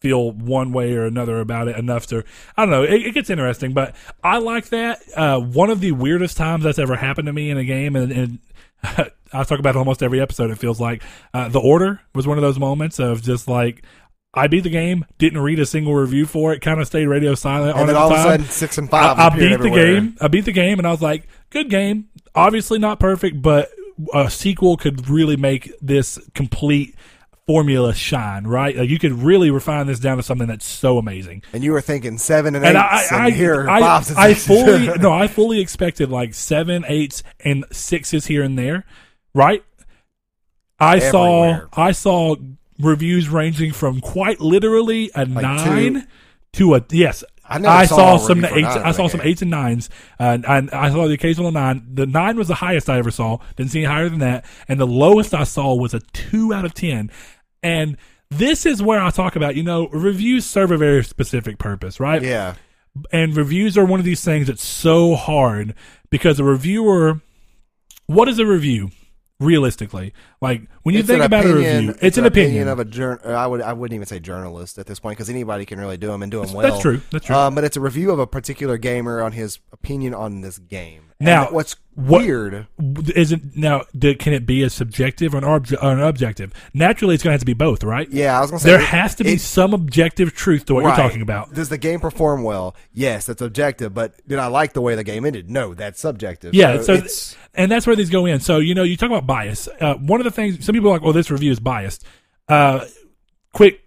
feel one way or another about it enough to I don't know. It, it gets interesting, but I like that. Uh, one of the weirdest times that's ever happened to me in a game, and, and I talk about it almost every episode. It feels like uh, the order was one of those moments of just like. I beat the game, didn't read a single review for it, kind of stayed radio silent on And then all the of a sudden, six and five. I, I beat the game. I beat the game, and I was like, "Good game. Obviously not perfect, but a sequel could really make this complete formula shine. Right? Like you could really refine this down to something that's so amazing." And you were thinking seven and And eight. I, I, here I, and I fully no, I fully expected like seven, eights, and sixes here and there. Right? I Everywhere. saw I saw reviews ranging from quite literally a Like nine to a yes. I I saw saw, some eights. I saw some game. eights and nines, uh, and I saw the occasional nine. The nine was the highest I ever saw. Didn't see any higher than that, and the lowest I saw was a two out of ten. And this is where I talk about, you know, reviews serve a very specific purpose, right? Yeah. and reviews are one of these things that's so hard because a reviewer what is a review realistically like when you It's think about opinion- a review it's, an opinion, of a jour- I would I wouldn't even say journalist at this point because anybody can really do them and do them well. that's true that's true Um, but it's a review of a particular gamer on his opinion on this game. And Now, what's what- weird? isn't now d- can it be a subjective or an, obje- or an objective naturally it's going to have to be both right Yeah, I was gonna say there it- has to be it- some objective truth to what right. you're talking about Does the game perform well? Yes, that's objective. But did I like the way the game ended? No, that's subjective. Yeah, so, it's and that's where these go in. So you know, you talk about bias. Uh, one of the things some people are like, "Well, this review is biased." Uh, quick,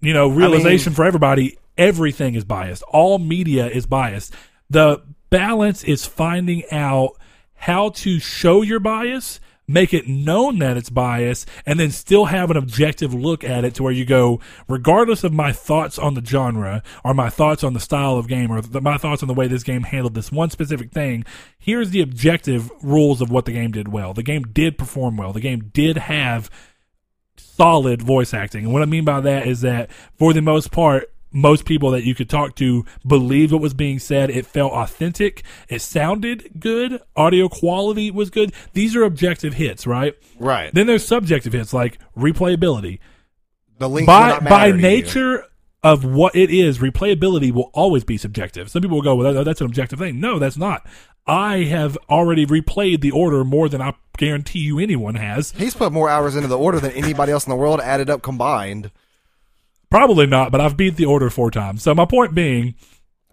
you know, realization for everybody: everything is biased. All media is biased. The balance is finding out how to show your bias. Make it known that it's biased, and then still have an objective look at it to where you go, regardless of my thoughts on the genre or my thoughts on the style of game or the, my thoughts on the way this game handled this one specific thing. Here's the objective rules of what the game did well. The game did perform well. The game did have solid voice acting. And what I mean by that is that for the most part, most people that you could talk to believed what was being said. It felt authentic. It sounded good. Audio quality was good. These are objective hits, right? right. Then there's subjective hits like replayability. The links By by you. nature of what it is, replayability will always be subjective. Some people will go, "Well, that- that's an objective thing." No, that's not. I have already replayed the order more than I guarantee you anyone has. He's put more hours into the order than anybody else in the world added up combined. Probably not, but I've beat the order four times. So my point being,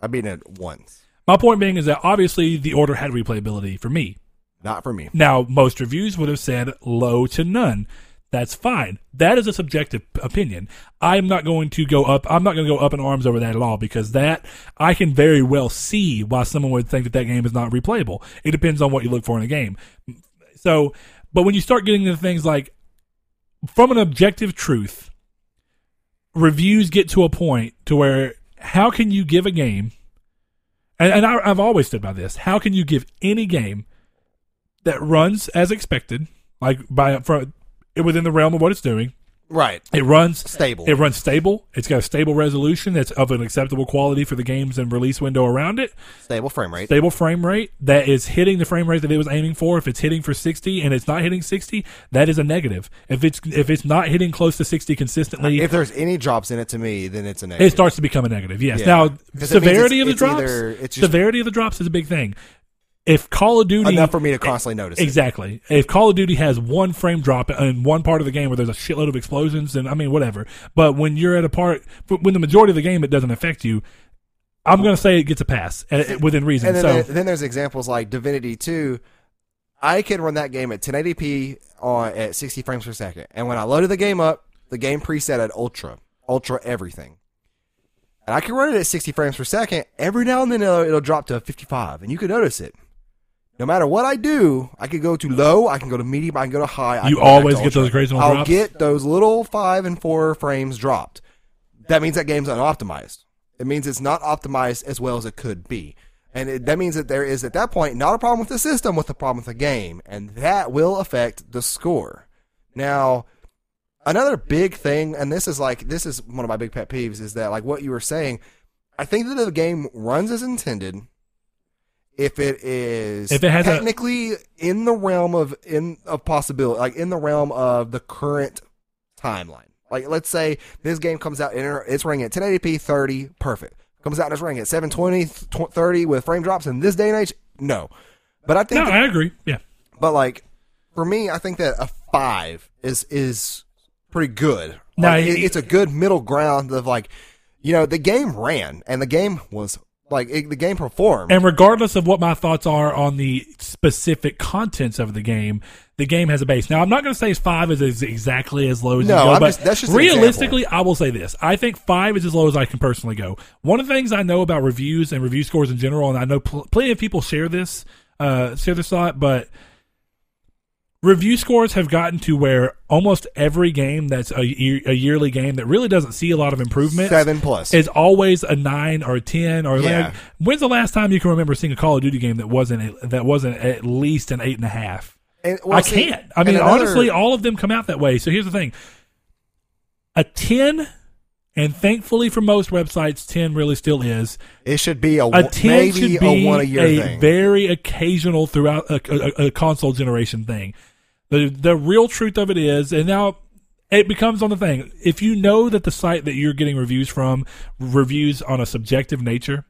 I've beaten it once. my point being is that obviously the order had replayability for me. Not for me. Now, most reviews would have said low to none. That's fine. That is a subjective opinion. I'm not going to go up. I'm not going to go up in arms over that at all because that I can very well see why someone would think that that game is not replayable. It depends on what you look for in a game. So, but when you start getting into things like from an objective truth, reviews get to a point to where how can you give a game, and, and I, I've always stood by this. How can you give any game that runs as expected, like by from within the realm of what it's doing. Right. It runs Stable. It runs stable. It's got a stable resolution that's of an acceptable quality for the games and release window around it. Stable frame rate. Stable frame rate that is hitting the frame rate that it was aiming for. If it's hitting for 60 and it's not hitting 60, that is a negative. If it's if it's not hitting close to 60 consistently, If there's any drops in it to me, then it's a negative. it starts to become a negative. Yes. Yeah. Now, severity it's- of the it's drops. either- it's just- severity of the drops is a big thing. If Call of Duty enough for me to constantly notice. it. Exactly. If Call of Duty has one frame drop in one part of the game where there's a shitload of explosions, then I mean whatever. But when you're at a part when the majority of the game it doesn't affect you, I'm going to say it gets a pass uh, within reason. And then, so there- then there's examples like Divinity 2. I can run that game at 1080p on at 60 frames per second. And when I loaded the game up, the game preset at ultra, ultra everything. And I can run it at 60 frames per second. Every now and then it'll, it'll drop to 55, and you can notice it. No matter what I do, I can go to low, I can go to medium, I can go to high. I You can go back always get those crazy little I'll drops? get those little five and four frames dropped. That means that game's unoptimized. It means it's not optimized as well as it could be. And it, that means that there is, at that point, not a problem with the system, with a problem with the game. And that will affect the score. Now, another big thing, and this is like, this is one of my big pet peeves, is that, like what you were saying, I think that the game runs as intended if it is If it has a- technically in the realm of in of possibility, like in the realm of the current timeline. Like, let's say this game comes out and it's running at 1080p 30, perfect. Comes out and it's running at 720, 30 with frame drops in this day and age, no. But I think, No, that- I agree. Yeah. but like for me, I think that a five is is pretty good. No, Like, it- it- it's a good middle ground of like, you know, the game ran and the game was like it, the game performed. And regardless of what my thoughts are on the specific contents of the game, the game has a base. Now, I'm not going to say five is, is exactly as low as No, you go, I'm but just- that's just realistically, I will say this: I think five is as low as I can personally go. One of the things I know about reviews and review scores in general, and I know pl- plenty of people share this, uh, share this thought, but review scores have gotten to where almost every game that's a, year, a yearly game that really doesn't see a lot of improvement Seven plus. is always a nine or a ten or Yeah. like, when's the last time you can remember seeing a Call of Duty game that wasn't that wasn't at least an eight and a half? And, well, I see, can't. I mean, another- honestly, all of them come out that way. So here's the thing: a ten, and thankfully for most websites, ten really still is. it should be a, A one- ten maybe should be a one a year a thing. very occasional throughout a, a, a console generation thing. The the real truth of it is, and now it becomes on the thing. If you know that the site that you're getting reviews from reviews on a subjective nature,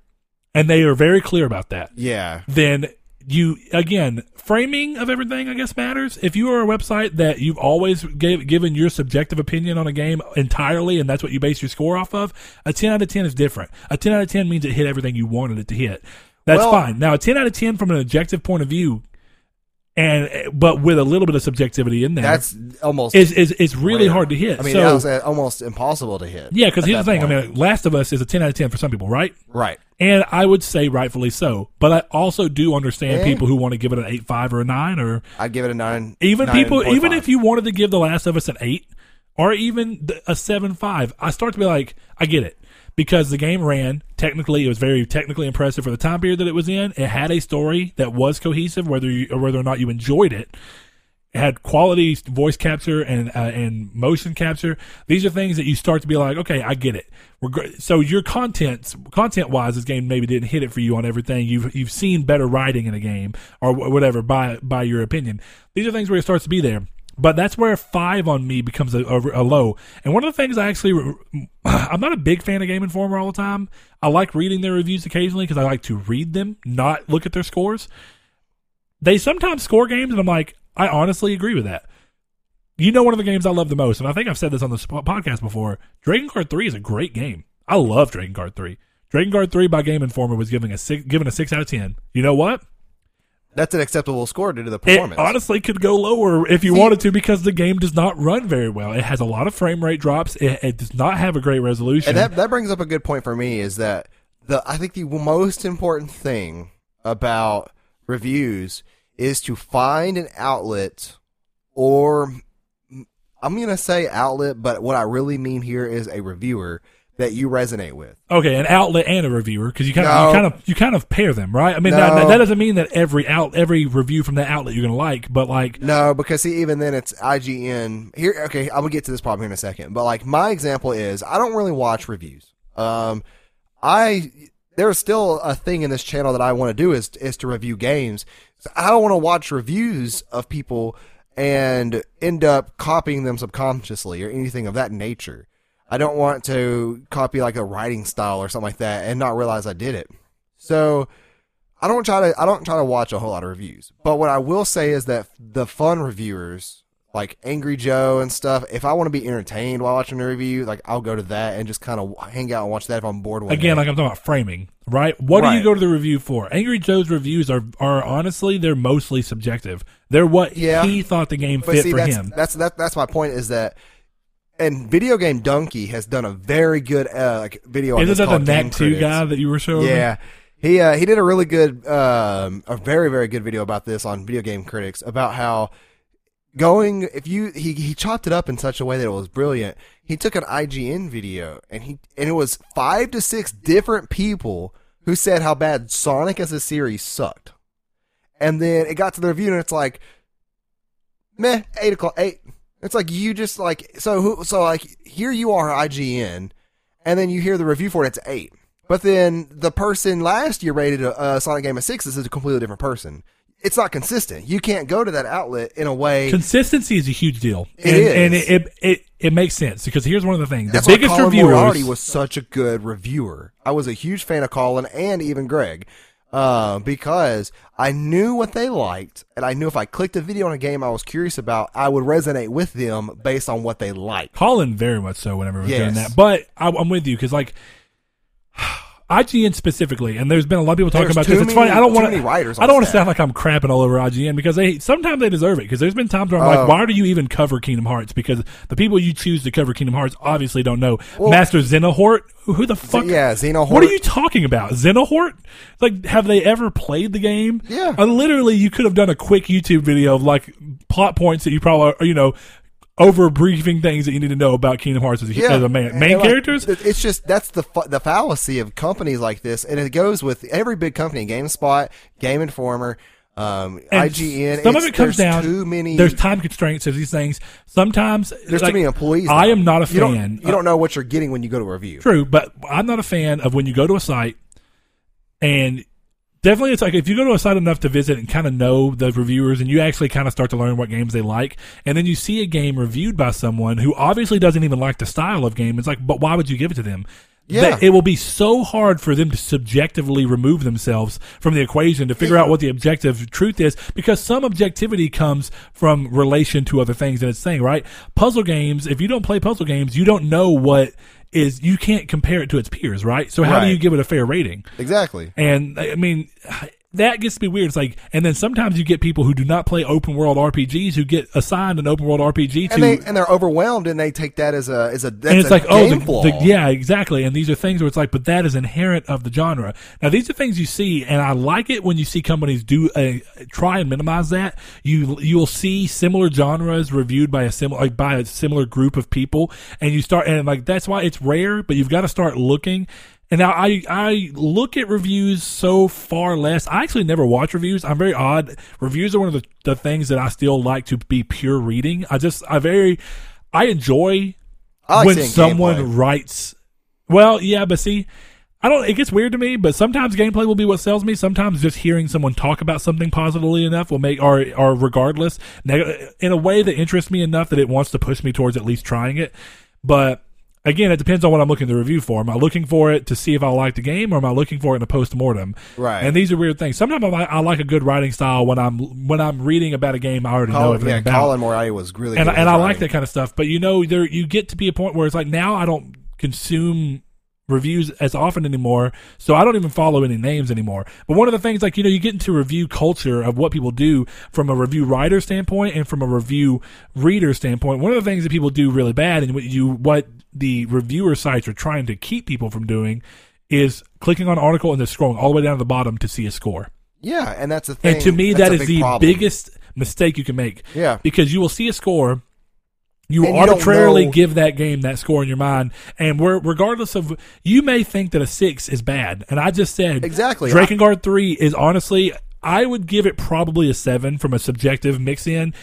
and they are very clear about that, yeah. then you again framing of everything I guess matters. If you are a website that you've always gave, given your subjective opinion on a game entirely, and that's what you base your score off of, a ten out of ten is different. A ten out of ten means it hit everything you wanted it to hit. That's Well- fine. Now, a ten out of ten from an objective point of view, and but with a little bit of subjectivity in there, That's almost is is is really rare. hard to hit. I mean, so, that was uh, almost impossible to hit. yeah, because here's the thing. I mean, Last of Us is a ten out of ten for some people, right? right. And I would say rightfully so. But I also do understand Eh? people who want to give it an eight five or a nine or I'd give it a nine. even nine people point even if you wanted to give The Last of Us an eight or even a seven five, I start to be like, I get it. Because the game ran, technically it was very technically impressive for the time period that it was in. It had a story that was cohesive, whether you, or whether or not you enjoyed it. It had quality voice capture and uh, and motion capture. These are things that you start to be like, okay, I get it. So your content content wise, this game maybe didn't hit it for you on everything. You've you've seen better writing in a game or wh- whatever by by your opinion. These are things where it starts to be there. But that's where five on me becomes a, a, a low. And one of the things I actually, I'm not a big fan of Game Informer all the time. I like reading their reviews occasionally because I like to read them, not look at their scores they sometimes score games, and I'm like, I honestly agree with that. You know, one of the games I love the most, and I think I've said this on the podcast before. Drakengard Three is a great game. I love Drakengard Three. Drakengard Three by Game Informer was giving a six, given a six out of ten. You know what? That's an acceptable score due to the It performance. honestly could go lower if you See- wanted to because the game does not run very well. It has a lot of frame rate drops. It, it does not have a great resolution. and that that brings up a good point for me is that the I think the most important thing about reviews is to find an outlet or I'm going to say outlet, but what I really mean here is a reviewer that you resonate with. Okay, an outlet and a reviewer because you kind of No. you kind of you kind of pair them, right? I mean, No. that, that doesn't mean that every out every review from that outlet you're gonna like, but like No, because see, even then it's IGN. Here, okay, I'm gonna get to this problem here in a second. But like my example is, I don't really watch reviews. Um, I there's still a thing in this channel that I want to do is is to review games. So I don't want to watch reviews of people and end up copying them subconsciously or anything of that nature. I don't want to copy like a writing style or something like that and not realize I did it. So I don't try to I don't try to watch a whole lot of reviews. But what I will say is that the fun reviewers like Angry Joe and stuff, if I want to be entertained while watching a review, like I'll go to that and just kind of hang out and watch that if I'm bored again, day. like I'm talking about framing, right? What do you go to the review for? Angry Joe's reviews are are honestly they're mostly subjective. They're what Yeah. he thought the game but fit see, for that's, him. that's that, that's my point is that and videogamedunkey has done a very good uh, like video Isn't that the Knack Two guy that you were showing? me? Yeah. He uh, he did a really good um, a very very good video about this on Video Game Critics about how going if you he he chopped it up in such a way that it was brilliant. He took an IGN video and he and it was 5 to 6 different people who said how bad Sonic as a series sucked. And then it got to the review and it's like meh 8 o'clock 8 it's like you just like so who so like here you are IGN and then you hear the review for it it's 8 but then the person last year rated a, a Sonic game a six. This is a completely different person. it's not consistent. You can't go to that outlet in a way. Consistency is a huge deal. It and, is. and it, it it it makes sense because here's one of the things: That's the why biggest Colin reviewers. Moriarty was such a good reviewer. I was a huge fan of Colin and even Greg. Uh, because I knew what they liked, and I knew if I clicked a video on a game I was curious about, I would resonate with them based on what they liked. Colin very much so whenever we're doing that. But I, I'm with you because like IGN specifically, and there's been a lot of people talking There's about too this. It's many- funny. I don't want to. writers I don't want to sound like I'm crapping all over IGN because they sometimes they deserve it. Because there's been times where I'm Oh. like, why do you even cover Kingdom Hearts? Because the people you choose to cover Kingdom Hearts obviously don't know Well- Master Xehanort. Who, the fuck? yeah, Xehanort. What are you talking about? Xehanort? Like, have they ever played the game? Yeah. Uh, literally, you could have done a quick YouTube video of like plot points that you probably, are, you know, over briefing things that you need to know about Kingdom Hearts as a, as a main, main like, characters. It's just that's the fa- the fallacy of companies like this, and it goes with every big company: GameSpot, Game Informer, um, And IGN. Some of it comes there's down. Too many. There's time constraints of these things. Sometimes there's like, too many employees. I am not a You don't- fan. You don't know what you're getting when you go to a review. True, but I'm not a fan of when you go to a site and definitely it's like if you go to a site enough to visit and kind of know the reviewers and you actually kind of start to learn what games they like and then you see a game reviewed by someone who obviously doesn't even like the style of game it's like but why would you give it to them Yeah. It will be so hard for them to subjectively remove themselves from the equation to figure out what the objective truth is because some objectivity comes from relation to other things that it's saying, right? Puzzle games, if you don't play puzzle games, you don't know what is, you can't compare it to its peers, right? So how do you give it a fair rating? Exactly. And I mean, that gets to be weird. It's like, and then sometimes you get people who do not play open world RPGs who get assigned an open world RPG to And they and they're overwhelmed, and they take that as a as a that's and it's a like, oh, the, the, yeah, exactly. And these are things where it's like, but that is inherent of the genre. Now, these are things you see, and I like it when you see companies do a, try and minimize that. You you'll see similar genres reviewed by a similar like by a similar group of people, and you start and like that's why it's rare, but you've got to start looking. And now I I look at reviews so far less. I actually never watch reviews. I'm very odd. Reviews are one of the, the things that I still like to be pure reading. I just I very I enjoy I like when someone gameplay. writes well yeah but see i don't it gets weird to me but sometimes gameplay will be what sells me sometimes just hearing someone talk about something positively enough will make or or regardless neg- in a way that interests me enough that it wants to push me towards at least trying it but again it depends on what i'm looking to review for am i looking for it to see if i like the game or am i looking for it in a post-mortem Right. and these are weird things sometimes i like, I like a good writing style when i'm when i'm reading about a game i already know everything yeah, about Colin Moriarty was really and good and I like that kind of stuff. But you know, there you get to be a point where it's like now I don't consume reviews as often anymore, so I don't even follow any names anymore. But one of the things, like you know, you get into review culture of what people do from a review writer standpoint and from a review reader standpoint. One of the things that people do really bad, and what you what the reviewer sites are trying to keep people from doing, is clicking on an article and then scrolling all the way down to the bottom to see a score. Yeah, and that's the thing. And to me, That's that is big the problem. biggest mistake you can make. Yeah. Because you will see a score. You And arbitrarily know- give that game that score in your mind, and we're, regardless of you may think that a six is bad, and I just said Exactly. Drakengard three is honestly I would give it probably a seven from a subjective mix in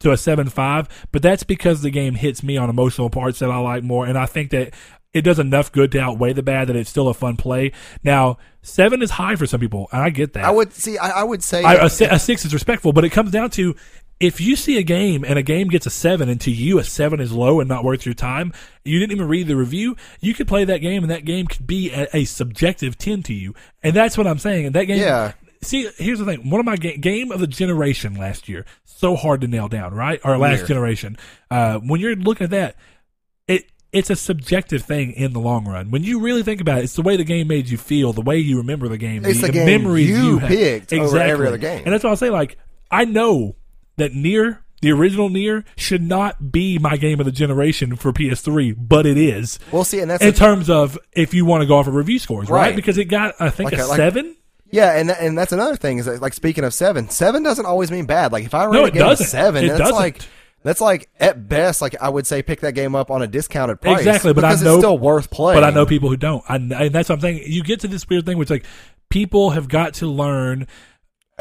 to a seven five, but that's because the game hits me on emotional parts that I like more, and I think that it does enough good to outweigh the bad that it's still a fun play. Now seven is high for some people, and I get that. I would see. I, I would say. I, a, a six is respectful, but it comes down to if you see a game and a game gets a seven, and to you a seven is low and not worth your time, you didn't even read the review. You could play that game, and that game could be a, a subjective ten to you, and that's what I'm saying. And that game, Yeah. See, here's the thing. One of my ga- game of the generation last year, so hard to nail down, right? Or last Year. generation. Uh, when you're looking at that, it it's a subjective thing in the long run. When you really think about it, it's the way the game made you feel, the way you remember the game, It's the game memories you have. picked over every other game. And that's why I say, like, I know that NieR the original NieR should not be my game of the generation for PS3, but it is. Well, see, and that's in the- terms of if you want to go off of review scores, right? Right. Because it got, I think, Like a, a- like- seven. yeah, and and that's another thing is that, like speaking of seven, seven doesn't always mean bad. Like if I rate No, a game doesn't. seven, It that's doesn't. like that's like at best, like I would say, pick that game up on a discounted price. Exactly, but I because know it's still worth playing. But I know people who don't. I, and that's what I'm saying. You get to this weird thing which like people have got to learn.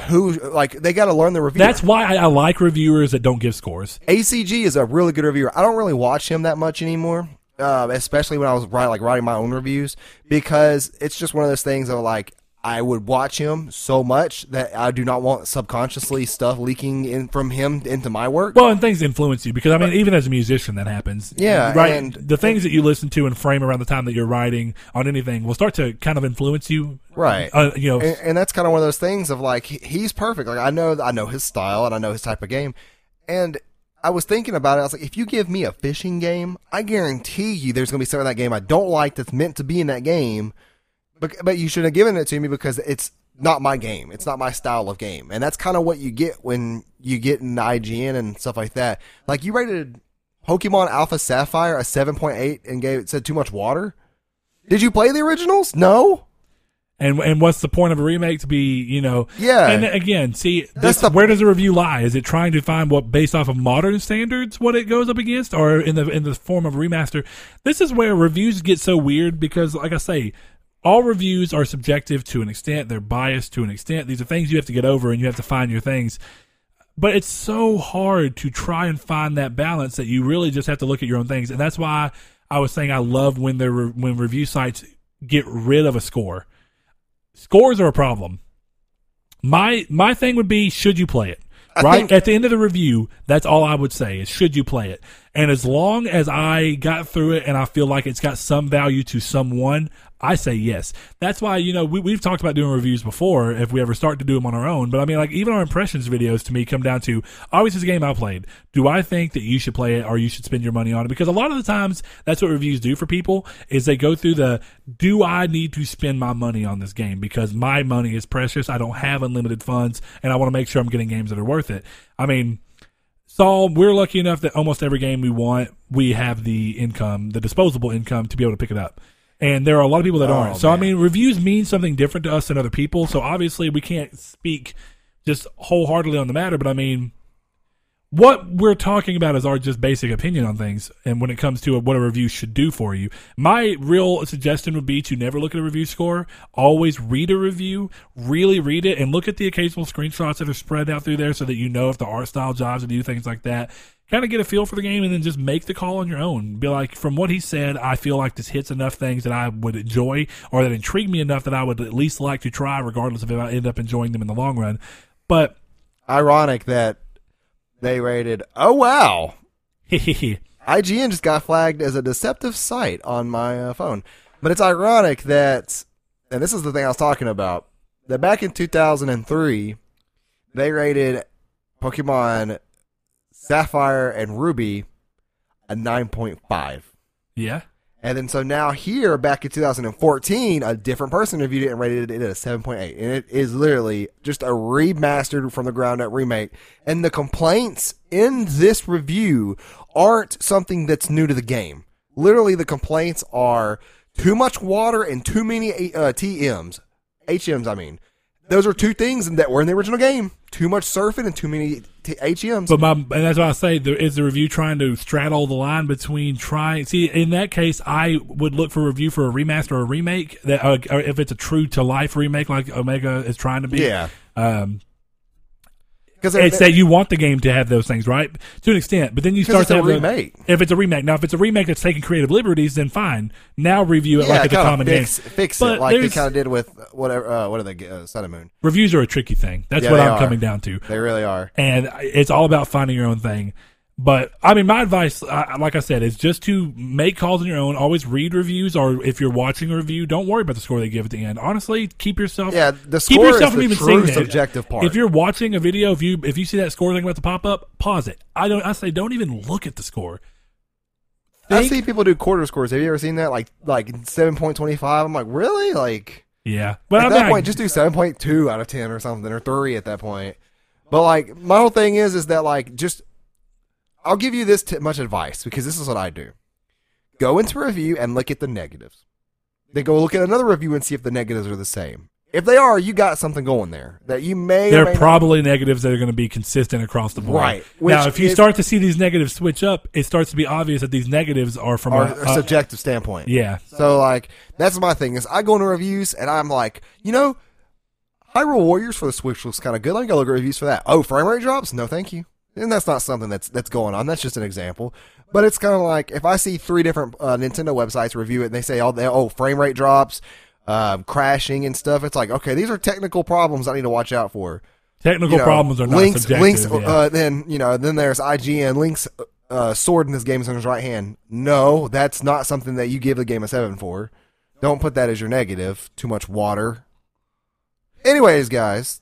Who like they got to learn the review. That's why I, I like reviewers that don't give scores. ACG is a really good reviewer. I don't really watch him that much anymore, uh, especially when I was writing like writing my own reviews because it's just one of those things of like I would watch him so much that I do not want subconsciously stuff leaking in from him into my work. Well, and things influence you because I mean, even as a musician, that happens. Yeah, right. and- the things that you listen to and frame around the time that you're writing on anything will start to kind of influence you. Right. Uh, you know. and, and that's kind of one of those things of like he's perfect. Like I know I know his style and I know his type of game, and I was thinking about it. I was like, if you give me a fishing game, I guarantee you there's going to be something in that game I don't like that's meant to be in that game, but but you should have given it to me because it's not my game. It's not my style of game, and that's kind of what you get when you get in IGN and stuff like that. Like you rated Pokemon Alpha Sapphire a seven point eight and gave it said too much water. Did you play the originals? No. And and what's the point of a remake to be, you know? Yeah. And again, see, this, the- where does the review lie? Is it trying to find what based off of modern standards what it goes up against, or in the in the form of remaster? This is where reviews get so weird because, like I say, all reviews are subjective to an extent. They're biased to an extent. These are things you have to get over, and you have to find your things. But it's so hard to try and find that balance that you really just have to look at your own things, and that's why I was saying I love when they re- when review sites get rid of a score scores are a problem. My my thing would be should you play it? I right think- at the end of the review, that's all I would say is should you play it? And as long as I got through it and I feel like it's got some value to someone, I say yes. That's why you know we we've talked about doing reviews before if we ever start to do them on our own. But I mean, like even our impressions videos to me come down to always this game I played. Do I think that you should play it or you should spend your money on it? Because a lot of the times that's what reviews do for people is they go through the do I need to spend my money on this game because my money is precious. I don't have unlimited funds and I want to make sure I'm getting games that are worth it. I mean, Saul, we're lucky enough that almost every game we want, we have the income, the disposable income to be able to pick it up. And there are a lot of people that Oh, aren't. So I mean, reviews mean something different to us than other people. So obviously we can't speak just wholeheartedly on the matter, but I mean, what we're talking about is our just basic opinion on things and when it comes to what a review should do for you. My real suggestion would be to never look at a review score. Always read a review really read it and look at the occasional screenshots that are spread out through there so that you know if the art style jobs to do things like that. Kind of get a feel for the game and then just make the call on your own. Be like from what he said i feel like this hits enough things that i would enjoy or that intrigue me enough that i would at least like to try regardless of if i end up enjoying them in the long run. But Ironic that they rated. Oh wow, IGN just got flagged as a deceptive site on my uh, phone. But it's ironic that, and this is the thing I was talking about, that back in 2003, they rated Pokemon Sapphire and Ruby a 9.5. yeah And then so now here, back in 2014, a different person reviewed it and rated it at a 7.8. And it is literally just a remastered from the ground up remake. And the complaints in this review aren't something that's new to the game. Literally, the complaints are too much water and too many uh, TMs. HMs, I mean. Those are two things that were in the original game. Too much surfing and too many t- HMs. But my and that's why I say there is the review trying to straddle the line between trying. See, in that case, I would look for a review for a remaster or a remake that, uh, or if it's a true to life remake like Omega is trying to be. yeah. Um, Because it's that you want the game to have those things, right? To an extent, but then you start to a have the- remake. if it's a remake, now if it's a remake that's taking creative liberties, then fine. Now review it yeah, like it's a common fix, game. fix But it like they kind of did with whatever. Uh, what are they? Uh, Sun and Moon. Reviews are a tricky thing. That's Yeah, what I'm are. coming down to. They really are. and it's all about finding your own thing. But I mean, my advice, I, like I said, is just to make calls on your own. Always read reviews, or if you're watching a review, don't worry about the score they give at the end. Honestly, keep yourself. Yeah, the keep score is yourself from the even true that. subjective part. If you're watching a video, if you if you see that score thing about to pop up, pause it. I don't. I say don't even look at the score. I Think- see people do quarter scores. Have you ever seen that? Like like seven point twenty five. I'm like, really? Like Yeah, but at I that I- point, just do seven point two out of ten or something, or three at that point. But like, my whole thing is, is that like, just I'll give you this t- much advice because this is what I do. Go into review and look at the negatives. Then go look at another review and see if the negatives are the same. If they are, you got something going there that you may. there may are not- probably negatives that are going to be consistent across the board. Right. now, if you is- start to see these negatives switch up, it starts to be obvious that these negatives are from a, a subjective standpoint. yeah. So like that's my thing is I go into reviews and I'm like, you know, Hyrule Warriors for the Switch looks kind of good. Let me go look at reviews for that. Oh, frame rate drops? No, thank you. And that's not something that's that's going on. That's just an example. But it's kind of like if I see three different uh, Nintendo websites review it and they say, oh, they, oh, frame rate drops, uh, crashing and stuff. It's like, okay, these are technical problems I need to watch out for. Technical You know, problems are not links, subjective. links. yeah. Uh, then you know, then there's IGN. Link's uh, sword in this game is in his right hand. No, that's not something that you give the game a seven for. Don't put that as your negative. Too much water. Anyways, guys,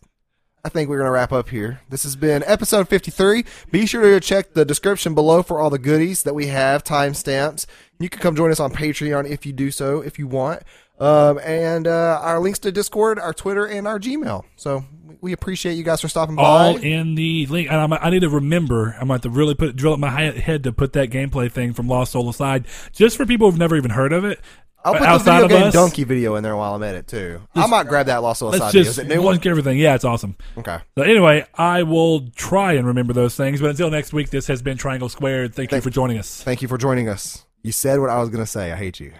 I think we're going to wrap up here. This has been episode 53. Be sure to check the description below for all the goodies that we have, timestamps. You can come join us on Patreon if you do so, if you want. Um, and uh, our links to Discord, our Twitter, and our Gmail. So we appreciate you guys for stopping all by. in the link. And I'm, I need to remember. I'm going to really put drill up my head to put that gameplay thing from Lost Soul aside, just for people who've never even heard of it. I'll put the video game us, donkey video in there while I'm at it too. I might grab that Lost Let's Aside video. just Is it new one? everything. Yeah, it's awesome. Okay. So anyway, I will try and remember those things. But until next week, this has been Triangle Squared. Thank you for joining us. Thank you for joining us. You said what I was going to say. I hate you.